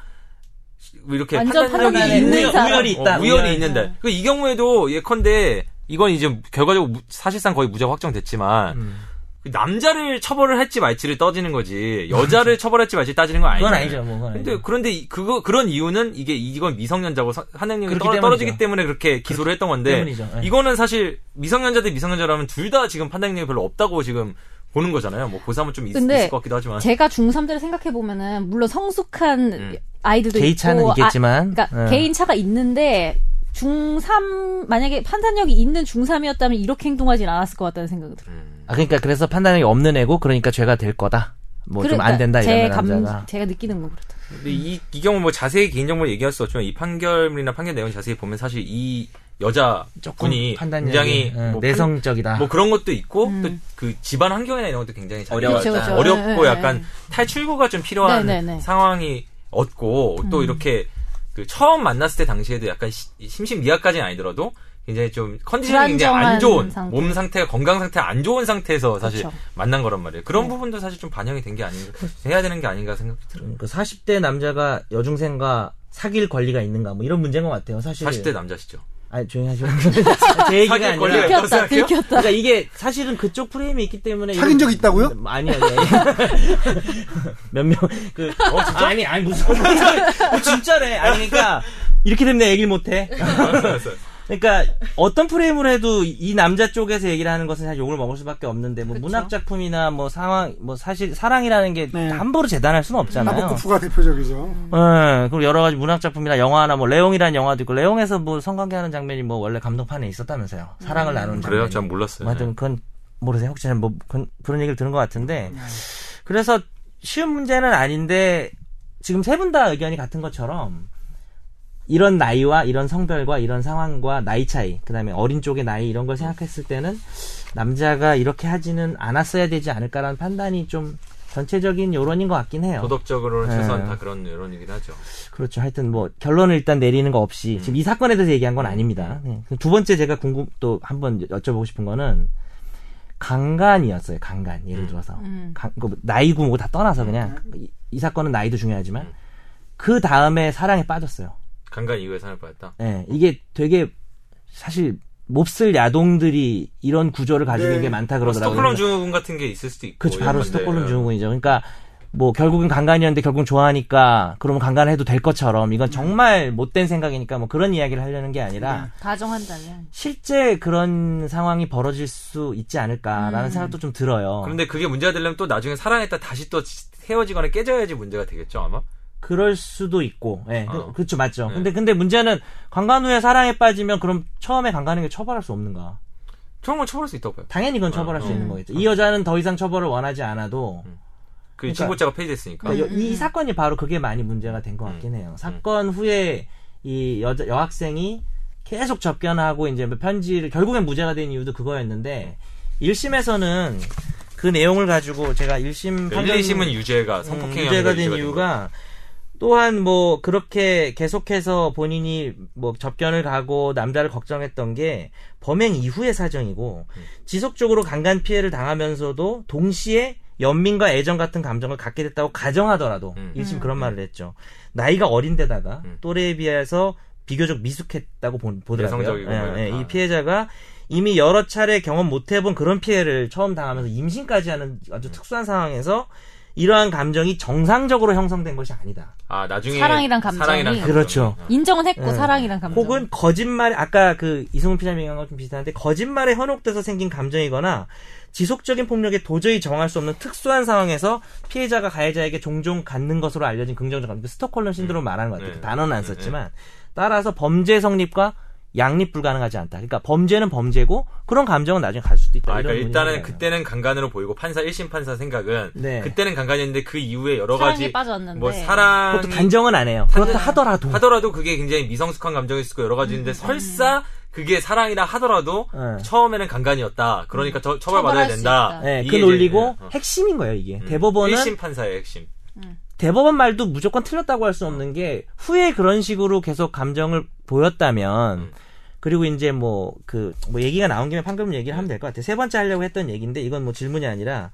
이렇게 완전 판단 능력이 판단이 있는. 우열이 있다 어, 우열이 있는데 그 이 경우에도 예컨대 이건 이제 결과적으로 무- 사실상 거의 무죄 확정됐지만 음. 그 남자를 처벌을 할지 말지를 떠지는 거지 여자를 <laughs> 처벌할지 말지 따지는 건 아니죠. 그건 아니죠 뭐 그건 근데 아니죠. 그런데 이- 그거 그런 이유는 이게 이건 미성년자고 떨어, 때문이죠. 떨어지기 때문에 그렇게 기소를 했던 건데 때문이죠. 예. 이거는 사실 미성년자 대 미성년자라면 둘 다 지금 판단력이 별로 없다고 지금 보는 거잖아요. 뭐 고3은 좀 있, 근데 을것 같기도 하지만 제가 중3 때를 생각해 보면은 물론 성숙한 음. 아이들도 개인 있고 차는 있겠지만 아, 그러니까 예. 개인 차가 있는데 중3 만약에 판단력이 있는 중3이었다면 이렇게 행동하진 않았을 것 같다는 생각이 들어요. 음. 아 그러니까 그래서 판단력이 없는 애고 그러니까 죄가 될 거다 뭐 좀안 그러니까 된다 감, 남자가 제가 느끼는 거 그렇다. 근데 이, 이 경우 뭐 자세히 개인정보 얘기할 수 없지만 이 판결이나 판결 내용 자세히 보면 사실 이 여자 분이 굉장히 예, 뭐 판- 내성적이다 뭐 그런 것도 있고 음. 또그 집안 환경이나 이런 것도 굉장히 그쵸. 어렵고 네, 약간 네. 탈출구가 좀 필요한 네, 네, 네. 상황이 얻고 또 음. 이렇게 그 처음 만났을 때 당시에도 약간 시- 심신미약까지는 아니더라도 굉장히 좀 컨디션이 굉장히 안 좋은 상태. 몸 상태가 건강 상태가 안 좋은 상태에서 사실 그쵸. 만난 거란 말이에요. 그런 네. 부분도 사실 좀 반영이 된 게 아닌가 해야 되는 게 아닌가 생각이 들어요. 그 40대 남자가 여중생과 사귈 권리가 있는가 뭐 이런 문제인 것 같아요 사실 40대 남자시죠. 아니 조용히 하시고 <laughs> 제 얘기가 아니라 있다고 들켰다, 생각해요? 들켰다. 그러니까 이게 사실은 그쪽 프레임이 있기 때문에 사귄 적 있다고요? 아니요. <laughs> 몇명그 어, 진짜? 아니 아니 무슨 어, 진짜래. 아니 그러니까 이렇게 되면 내 얘기를 못 해. <laughs> 그러니까 어떤 프레임으로 해도 이 남자 쪽에서 얘기를 하는 것은 사실 욕을 먹을 수밖에 없는데 뭐 문학 작품이나 뭐 상황 뭐 사실 사랑이라는 게 네. 함부로 재단할 수는 없잖아요. 나보코프가 대표적이죠. 예, 그리고 여러 가지 문학 작품이나 영화나 뭐 레옹이라는 영화도 있고 레옹에서 뭐 성관계하는 장면이 뭐 원래 감독판에 있었다면서요. 사랑을 나누는 장면. 그래요? 전 몰랐어요. 뭐 하여튼 그건 모르세요? 혹시 뭐 그런, 그런 얘기를 들은 것 같은데 그래서 쉬운 문제는 아닌데 지금 세 분 다 의견이 같은 것처럼 이런 나이와 이런 성별과 이런 상황과 나이 차이 그 다음에 어린 쪽의 나이 이런 걸 생각했을 때는 남자가 이렇게 하지는 않았어야 되지 않을까라는 판단이 좀 전체적인 여론인 것 같긴 해요. 도덕적으로는 네. 최소한 다 그런 여론이긴 하죠. 그렇죠. 하여튼 뭐 결론을 일단 내리는 거 없이 지금 이 사건에 대해서 얘기한 건 아닙니다. 네. 두 번째 제가 궁금 또 한번 여쭤보고 싶은 거는 강간이었어요. 강간 예를 음. 들어서 음. 강- 그 나이고 다 떠나서 그냥 이, 이 사건은 나이도 중요하지만 그 다음에 사랑에 빠졌어요. 강간 이후에 상을 받았다. 예, 이게 되게 사실 몹쓸 야동들이 이런 구조를 가지고 네. 있는 게 많다 그러더라고요. 스톡홀름 증후군 같은 게 있을 수도 있고. 그렇죠. 바로. 스톡홀름 증후군이죠. 그러니까 뭐 결국은 강간이었는데 결국은 좋아하니까 그러면 강간을 해도 될 것처럼 이건 정말 못된 생각이니까 뭐 그런 이야기를 하려는 게 아니라 가정한다면. 실제 그런 상황이 벌어질 수 있지 않을까라는 음. 생각도 좀 들어요. 그런데 그게 문제가 되려면 또 나중에 사랑했다 다시 또 헤어지거나 깨져야지 문제가 되겠죠 아마. 그럴 수도 있고, 예, 그- 어. 그 렇죠, 맞죠. 네. 근데 근데 문제는 강간 후에 사랑에 빠지면 그럼 처음에 강간에게 처벌할 수 없는가? 처음은 처벌할 수 있다고 봐요. 당연히 그건 처벌할 어, 수 어. 있는 거겠죠. 이 여자는 더 이상 처벌을 원하지 않아도 그 그러니까- 신고자가 폐지됐으니까. 그러니까 이, 이 사건이 바로 그게 많이 문제가 된 것 같긴 해요. 사건 후에 이 여자 여학생이 계속 접견하고 이제 뭐 편지를 결국엔 무죄가 된 이유도 그거였는데 1심에서는 그 내용을 가지고 제가 1심 1, 2심은 유죄가 성폭행이 음, 유죄가 된 이유가 또한 뭐 그렇게 계속해서 본인이 뭐 접견을 가고 남자를 걱정했던 게 범행 이후의 사정이고 지속적으로 강간 피해를 당하면서도 동시에 연민과 애정 같은 감정을 갖게 됐다고 가정하더라도 음. 일심 음. 그런 말을 했죠. 나이가 어린데다가 음. 또래에 비해서 비교적 미숙했다고 보. 여성적이고 예, 뭐 예. 이 피해자가 이미 여러 차례 경험 못 해본 그런 피해를 처음 당하면서 임신까지 하는 아주 특수한 상황에서 이러한 감정이 정상적으로 형성된 것이 아니다. 아 나중에 사랑이란 감정이. 사랑이란 감정이. 그렇죠. 어. 인정은 했고 네. 사랑이란 감정. 혹은 거짓말 아까 그 이승훈 피자님 얘기한 것좀 비슷한데 거짓말에 현혹돼서 생긴 감정이거나 지속적인 폭력에 도저히 정할 수 없는 특수한 상황에서 피해자가 가해자에게 종종 갖는 것으로 알려진 긍정적 감정, 그 스톡홀름 신드롬 말하는 것 같아요. 네. 그 단어는 안 네, 썼지만 따라서 범죄 성립과 양립 불가능하지 않다. 그러니까 범죄는 범죄고 그런 감정은 나중에 갈 수도 있다. 아, 그러니까 일단은. 그때는 강간으로 보이고 판사 1심 판사 생각은 네. 그때는 강간이었는데 그 이후에 여러 가지 빠졌는데. 뭐 사랑 그것도 단정은 안 해요. 그렇다 하더라도 하더라도 그게 굉장히 미성숙한 감정일 수 있고 여러 가지 있는데 설사 그게 사랑이라 하더라도 네. 처음에는 강간이었다. 그러니까 처 벌받아야 처벌할 수 된다. 네, 그 논리고 어. 핵심인 거예요, 이게. 음. 대법원은 1심 판사의 핵심. 대법원 말도 무조건 틀렸다고 할 수 없는 게 후에 그런 식으로 계속 감정을 보였다면 음. 그리고 이제 뭐그 뭐 얘기가 나온 김에 판결문 얘기를 하면 될 것 같아요. 세 번째 하려고 했던 얘기인데 이건 뭐 질문이 아니라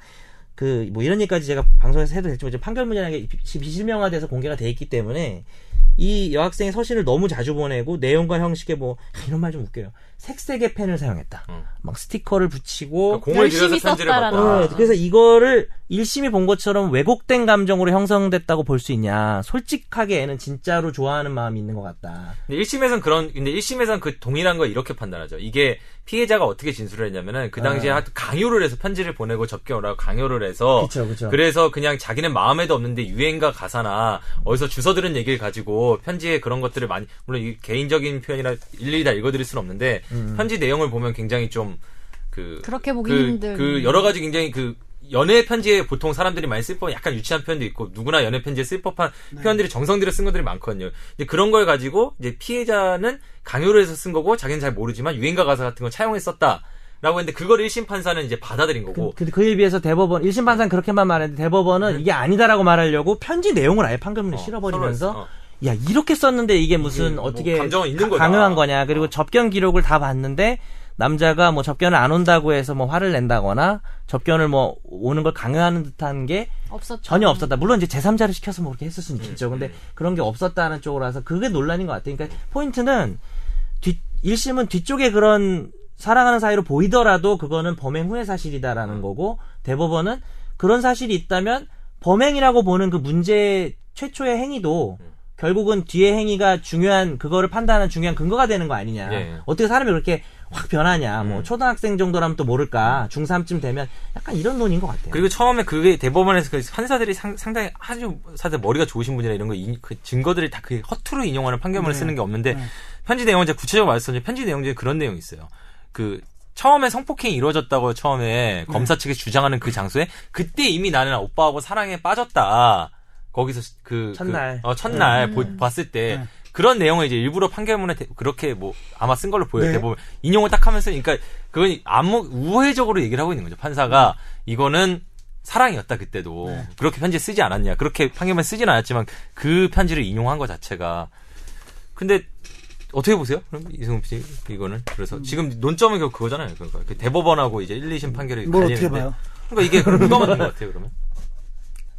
그 뭐 이런 얘기까지 제가 방송에서 해도 될지 모르지만 판결문이라는 게 비- 비실명화돼서 공개가 돼 있기 때문에 이 여학생의 서신을 너무 자주 보내고 내용과 형식에 뭐 아, 이런 말 좀 웃겨요. 색색의 펜을 사용했다. 음. 막 스티커를 붙이고 그러니까 공을 들여서 열심히 편지를. 네, 아. 그래서 이거를 일심이 본 것처럼 왜곡된 감정으로 형성됐다고 볼 수 있냐. 솔직하게 애는 진짜로 좋아하는 마음이 있는 것 같다. 근데 1심에선 그런, 근데 1심에선 그 동일한 걸 이렇게 판단하죠. 이게 피해자가 어떻게 진술을 했냐면은 그 당시에 아. 하여튼 강요를 해서 편지를 보내고 접견하라고 강요를 해서 그쵸, 그쵸. 그래서 그냥 자기는 마음에도 없는데 유행가 가사나 어디서 주워 들은 얘기를 가지고 편지에 그런 것들을 많이 물론 이 개인적인 표현이라 일일이 다 읽어드릴 수는 없는데 음. 편지 내용을 보면 굉장히 좀 그 그렇게 보기 그, 힘든. 그 여러 가지 굉장히 그 연애 편지에 보통 사람들이 많이 쓸 법한 약간 유치한 표현도 있고 누구나 연애 편지에 쓸 법한 표현들이 정성 들여 쓴 것들이 많거든요. 이제 그런 걸 가지고 이제 피해자는 강요를 해서 쓴 거고 자기는 잘 모르지만 유행가 가사 같은 걸 차용했었다. 라고 했는데 그걸 1심 판사는 이제 받아들인 거고 그, 그 에 비해서 대법원, 1심 판사는 그렇게만 말했는데 대법원은 이게 아니다라고 말하려고 편지 내용을 아예 판결문에 어, 실어버리면서 어. 야, 이렇게 썼는데 이게 무슨 이게 뭐 어떻게 감정은 있는 가-. 강요한 거냐. 그리고 어. 접견 기록을 다 봤는데 남자가 뭐 접견을 안 온다고 해서 뭐 화를 낸다거나 접견을 뭐 오는 걸 강요하는 듯한 게 없었죠. 전혀 없었다. 물론 이제 제3자를 시켜서 뭐 그렇게 했을 수는 음, 있겠죠. 근데 그런 게 없었다는 쪽으로 해서 그게 논란인 것 같아요. 그러니까 포인트는 뒤, 1심은 뒤쪽에 그런 사랑하는 사이로 보이더라도 그거는 범행 후의 음. 사실이다라는 거고 대법원은 그런 사실이 있다면 범행이라고 보는 그 문제 최초의 행위도 음. 결국은 뒤의 행위가 중요한 그거를 판단하는 중요한 근거가 되는 거 아니냐. 예. 어떻게 사람이 그렇게 확 변하냐. 뭐 음. 초등학생 정도라면 또 모를까. 중3쯤 되면 약간 이런 논인 것 같아요. 그리고 처음에 그게 대법원에서 그 판사들이 상, 당히 아주 사실 머리가 좋으신 분이라 이런 거 인- 그 증거들이 다그 허투루 인용하는 판결문을 네. 쓰는 게 없는데 네. 편지 내용은 제가 구체적으로 말씀드린 편지 내용 중에 그런 내용이 있어요. 그 처음에 성폭행이 이루어졌다고 처음에 검사 측에 주장하는 그 장소에 그때 이미 나는 오빠하고 사랑에 빠졌다. 거기서 그 첫날. 그, 어, 첫날 네. 보- 음. 봤을 때 네. 그런 내용을 이제 일부러 판결문에 대- 그렇게 뭐 아마 쓴 걸로 보여요. 네. 대부분 인용을 딱 하면서 그러니까 그건 아무 우회적으로 얘기를 하고 있는 거죠. 판사가 이거는 사랑이었다 그때도 네. 그렇게 편지 쓰지 않았냐 그렇게 판결문 쓰진 않았지만 그 편지를 인용한 것 자체가 근데 어떻게 보세요? 그럼 이승훈 PD 이거는 그래서 지금 논점은 결국 그거잖아요. 그러니까 그 대법원하고 이제 1, 2심 판결이 뭘 갈리는데 어떻게 봐요? 그러니까 이게 그럼 누가 맞는 것 같아요 그러면?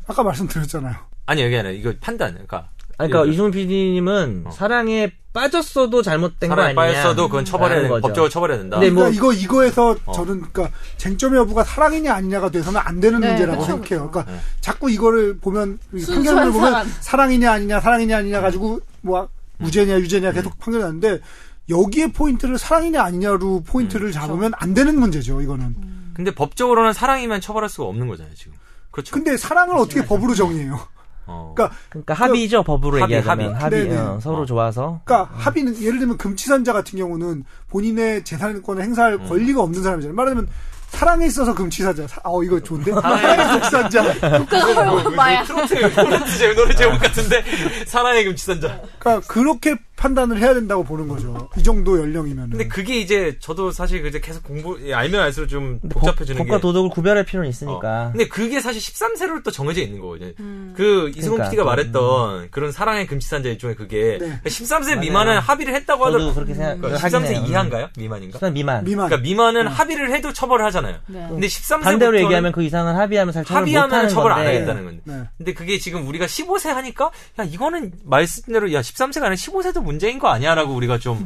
아까 말씀드렸잖아요. 아니 여기 아니라 이거 판단 그러니까 아니, 그러니까 이거 이승훈 PD님은 어. 사랑에 빠졌어도 잘못된 거 사랑에 아니냐. 빠졌어도 그건 처벌해야 라는 된 거죠. 법적으로 처벌해야 된다. 근데 뭐- 그러니까 이거 이거에서 어. 저는 그러니까 쟁점 여부가 사랑이냐 아니냐가 돼서는 안 되는 네, 문제라고 그쵸, 생각해요. 그러니까 네. 자꾸 이거를 보면 판결을 보면 사랑. 사랑이냐 아니냐 사랑이냐 아니냐 가지고 뭐 무죄냐 유죄냐 계속 판결이 나는데 여기에 포인트를 사랑이냐 아니냐로 포인트를 잡으면 안 되는 문제죠. 이거는. 근데 법적으로는 사랑이면 처벌할 수가 없는 거잖아요 지금. 그렇죠. 근데 사랑을 어떻게 법으로 정의해요? 어. 그러니까 그러니까 합의죠, 법으로 합의, 얘기하자면. 합의. 합의. 네네. 어, 서로 어. 좋아서. 그러니까 합의는 예를 들면 금치산자 같은 경우는 본인의 재산권을 행사할 음. 권리가 없는 사람이잖아요. 말하자면 사랑에 있어서 금치산자. 사- 어 이거 좋은데? 사랑에 금치산자. 국가가 마야. 트로트 트로트 제 노래 제목 같은데 사랑의 금치산자. 그러니까 그렇게 판단을 해야 된다고 보는 거죠. 이 정도 연령이면. 근데 그게 이제 저도 사실 그제 계속 공부 예, 알면 알수록 좀 복잡해지는 법, 과 게. 도덕을 구별할 필요는 있으니까. 어. 근데 그게 사실 13세로 또 정해져 있는 거거든요. 음. 그 이승훈 그러니까, PD가 그, 말했던 그런 사랑의 금치산자 일종의 그게 네. 13세 맞아요. 미만은 합의를 했다고 저도 하더라고요. 그렇게 생각을 그러니까 하긴 13세 해요. 이하인가요? 미만인가? 수단 미만. 미만. 그러니까 미만은 합의를 해도 처벌을 하잖아요. 네. 근데 13세부터 반대로 얘기하면 그 이상은 합의하면 살 처벌 합의하면 못하는 처벌 안 건데. 하겠다는 건데. 네. 근데 그게 지금 우리가 15세 하니까 야 이거는 말씀대로 야 13세가 아니라 15세도 문제인 거 아니야라고 우리가 좀아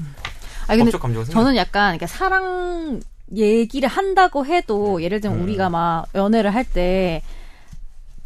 근데 법적 감정이 저는 약간 이렇게 사랑 얘기를 한다고 해도 예를 들면 우리가 막 연애를 할 때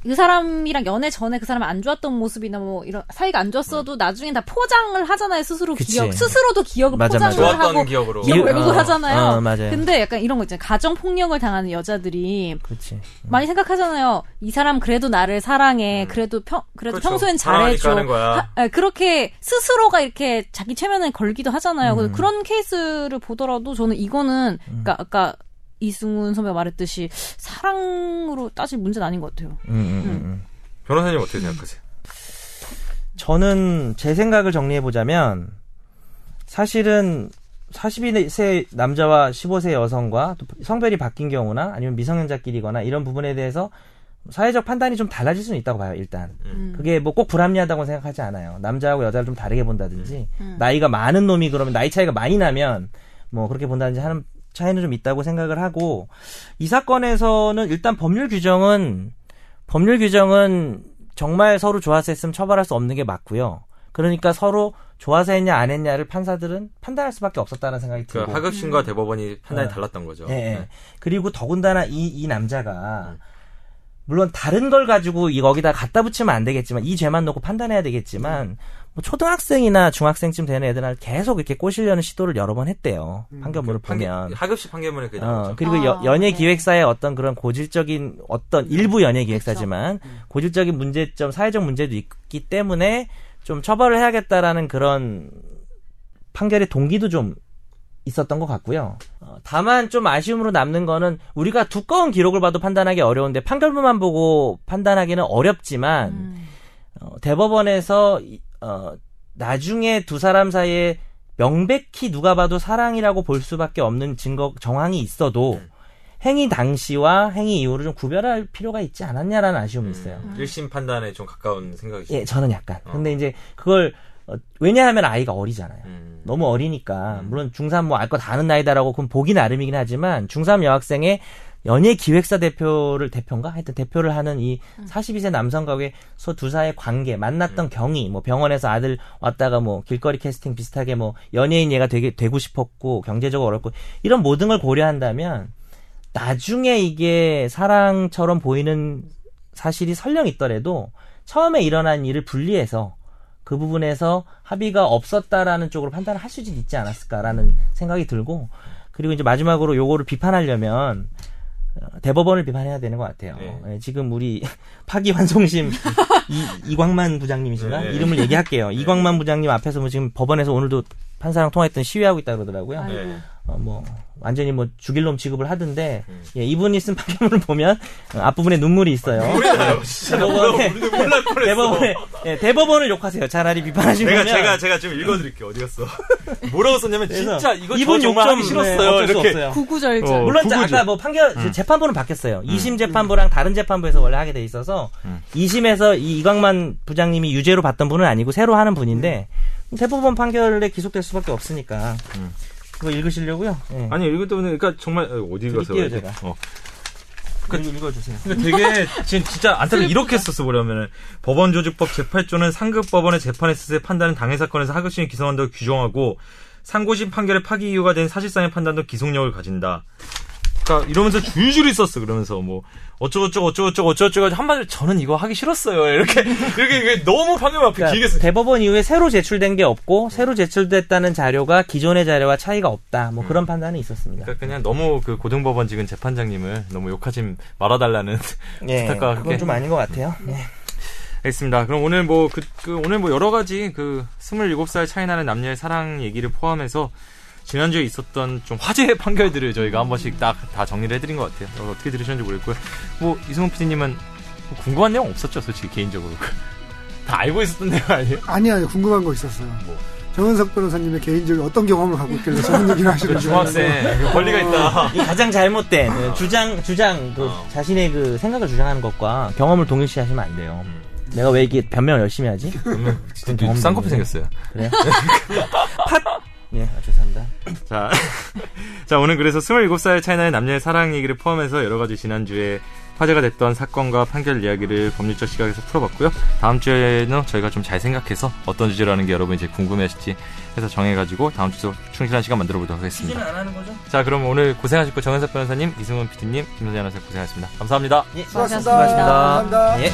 그 사람이랑 연애 전에 그 사람이 안 좋았던 모습이나 뭐 이런 사이가 안 좋았어도 나중엔 다 포장을 하잖아요 스스로 그치. 기억 스스로도 기억을 맞아, 포장을 맞아. 하고 기억으로 기억 일- 왜곡을 어, 하잖아요. 어, 맞아요. 근데 약간 이런 거 있잖아요. 가정 폭력을 당하는 여자들이 그렇지. 많이 생각하잖아요. 이 사람 그래도 나를 사랑해. 그래도 평 그래도 그렇죠. 평소엔 잘해줘. 하는 거야. 하- 아, 그렇게 스스로가 이렇게 자기 최면을 걸기도 하잖아요. 음. 그래서 그런 케이스를 보더라도 저는 이거는 그러니까 아까 이승훈 선배가 말했듯이 사랑으로 따질 문제는 아닌 것 같아요. 음, 음, 음, 음. 변호사님 어떻게 생각하세요? 저는 제 생각을 정리해 보자면 사실은 42세 남자와 15세 여성과 또 성별이 바뀐 경우나 아니면 미성년자끼리거나 이런 부분에 대해서 사회적 판단이 좀 달라질 수는 있다고 봐요, 일단. 음. 그게 뭐 꼭 불합리하다고 생각하지 않아요. 남자하고 여자를 좀 다르게 본다든지, 음. 나이가 많은 놈이 그러면 나이 차이가 많이 나면 뭐 그렇게 본다든지 하는 차이는 좀 있다고 생각을 하고, 이 사건에서는 일단 법률 규정은, 법률 규정은 정말 서로 좋아서 했으면 처벌할 수 없는 게 맞고요. 그러니까 서로 좋아서 했냐 안 했냐를 판사들은 판단할 수밖에 없었다는 생각이 그 들고. 하급심과 대법원이 판단이 어. 달랐던 거죠. 예, 예. 네. 그리고 더군다나 이, 이 남자가, 음. 물론 다른 걸 가지고 이- 여기다 갖다 붙이면 안 되겠지만, 이 죄만 놓고 판단해야 되겠지만, 뭐 초등학생이나 중학생쯤 되는 애들은 계속 이렇게 꼬시려는 시도를 여러 번 했대요. 판결문을 판결- 보면. 하급심 판결문에 그게 어. 그리고 아, 여- 연예 네. 기획사의 어떤 그런 고질적인 어떤 일부 연예 기획사지만 고질적인 문제점, 사회적 문제도 있기 때문에 좀 처벌을 해야겠다라는 그런 판결의 동기도 좀 있었던 것 같고요. 어, 다만 좀 아쉬움으로 남는 거는 우리가 두꺼운 기록을 봐도 판단하기 어려운데 판결문만 보고 판단하기는 어렵지만 음. 어, 대법원에서 이- 어, 나중에 두 사람 사이에 명백히 누가 봐도 사랑이라고 볼 수밖에 없는 증거 정황이 있어도 음. 행위 당시와 행위 이후를 좀 구별할 필요가 있지 않았냐라는 아쉬움이 있어요. 음, 1심 판단에 좀 가까운 생각이죠. 예, 저는 약간. 어. 근데 이제 그걸 어, 왜냐하면 아이가 어리잖아요. 음. 너무 어리니까 음. 물론 중3 뭐 알 거 다 아는 나이다라고 그럼 보기 나름이긴 하지만 중3 여학생의 연예 기획사 대표를 대표인가? 하여튼 대표를 하는 이 42세 남성 가구에서 두 사이의 관계 만났던 경위 뭐 병원에서 아들 왔다가 뭐 길거리 캐스팅 비슷하게 뭐 연예인 얘가 되게 되고 싶었고 경제적으로 어렵고 이런 모든 걸 고려한다면 나중에 이게 사랑처럼 보이는 사실이 설령 있더라도 처음에 일어난 일을 분리해서 그 부분에서 합의가 없었다라는 쪽으로 판단을 할 수도 있지 않았을까라는 생각이 들고 그리고 이제 마지막으로 요거를 비판하려면 어, 대법원을 비판해야 되는 것 같아요. 네. 예, 지금 우리 <laughs> 파기환송심 이, 이광만 부장님이신가 네. 이름을 얘기할게요. 이광만 부장님 앞에서 뭐 지금 법원에서 오늘도 판사랑 통화했던 시위하고 있다 그러더라고요. 아이고. 네. 어, 뭐 완전히 뭐 죽일 놈 취급을 하던데 음. 예, 이분이 쓴 <laughs> 판결문을 보면 어, 앞부분에 눈물이 있어요. 대법원에 우리도 몰랄 뻔했어. 대법원에 예, 대법원을 욕하세요. 차라리 비판하신 제가 거면 제가 제가 좀 읽어드릴게요. 어디 갔어? <laughs> 뭐라고 썼냐면 진짜 이거 저 이분 정말 하기 싫었어요. 네, 어쩔 수 이렇게 없어요. 구구절절. 어. 물론 구구죠. 아까 뭐 판결 재판부는 바뀌었어요. 2심 재판부랑 다른 재판부에서 원래 하게 돼 있어서 음. 2심에서 이 이광만 부장님이 유죄로 봤던 분은 아니고 새로 하는 분인데 대법원 판결에 기속될 수밖에 없으니까 음. 그거 읽으시려고요. 예. 아니 이것 때문에 그러니까 정말 어, 어디 가서 드릴게요, 제가. 어. 그리고 읽어주세요. 그러니까 되게 진- 진짜 안타깝게 이렇게 썼어 보려면은 법원 조직법 제8조는 상급 법원의 재판에 때 판단은 당해 사건에서 하급심이 기소한다고 규정하고 상고심 판결의 파기 이유가 된 사실상의 판단도 기속력을 가진다. 그러니까 이러면서 줄줄이 썼어 그러면서 뭐 어쩌고저쩌고 어쩌고저쩌고 어쩌고저쩌고 한마디로 저는 이거 하기 싫었어요 이렇게 <laughs> 이렇게 이게 너무 판결 앞에 길게 그러니까 써. 대법원 이후에 새로 제출된 게 없고 새로 제출됐다는 자료가 기존의 자료와 차이가 없다. 뭐 그런 판단이 있었습니다. 그러니까 그냥 너무 그 고등법원 지금 재판장님을 너무 욕하지 말아달라는 <laughs> 예, 부탁과 그건 좀 아닌 것 같아요. 예. 알겠습니다. 그럼 오늘 뭐, 그, 그, 오늘 뭐 여러 가지 그 27살 차이 나는 남녀의 사랑 얘기를 포함해서 지난주에 있었던 좀 화제의 <laughs> 판결들을 저희가 한 번씩 딱 다 정리를 해드린 것 같아요. 어, 떻게 들으셨는지 모르겠고요. 뭐, 이승훈 PD님은 뭐 궁금한 내용 없었죠, 솔직히 개인적으로. <laughs> 다 알고 있었던 내용 아니에요? 아니, 아니, 궁금한 거 있었어요. 뭐. 정은석 변호사님의 개인적인 어떤 경험을 갖고 있길래 저런 얘기를 하시는지. 중학생, 그 권리가 있다. 이 가장 잘못된 그 주장 주장 그 어. 자신의 그 생각을 주장하는 것과 경험을 동일시하시면 안 돼요. 내가 왜 이렇게 변명 열심히 하지? 그러면 경험도 쌍꺼풀 없네. 생겼어요. 그래요? <laughs> 팟! 예, 아, 죄송합니다. <coughs> 자, <laughs> 자 오늘 그래서 27살 차이 나는 남녀의 사랑 얘기를 포함해서 여러 가지 지난주에 화제가 됐던 사건과 판결 이야기를 법률적 시각에서 풀어봤고요. 다음 주에는 저희가 좀 잘 생각해서 어떤 주제로 하는 게 여러분이 이제 궁금해하실지 해서 정해가지고 다음 주도 충실한 시간 만들어 보도록 하겠습니다. 안 하는 거죠? 자, 그럼 오늘 고생하셨고 정현석 변호사님, 이승훈 PD님, 김선재 아나운서 고생하셨습니다. 감사합니다. 예, 수고하셨습니다. 수고하셨습니다. 감사합니다. 예.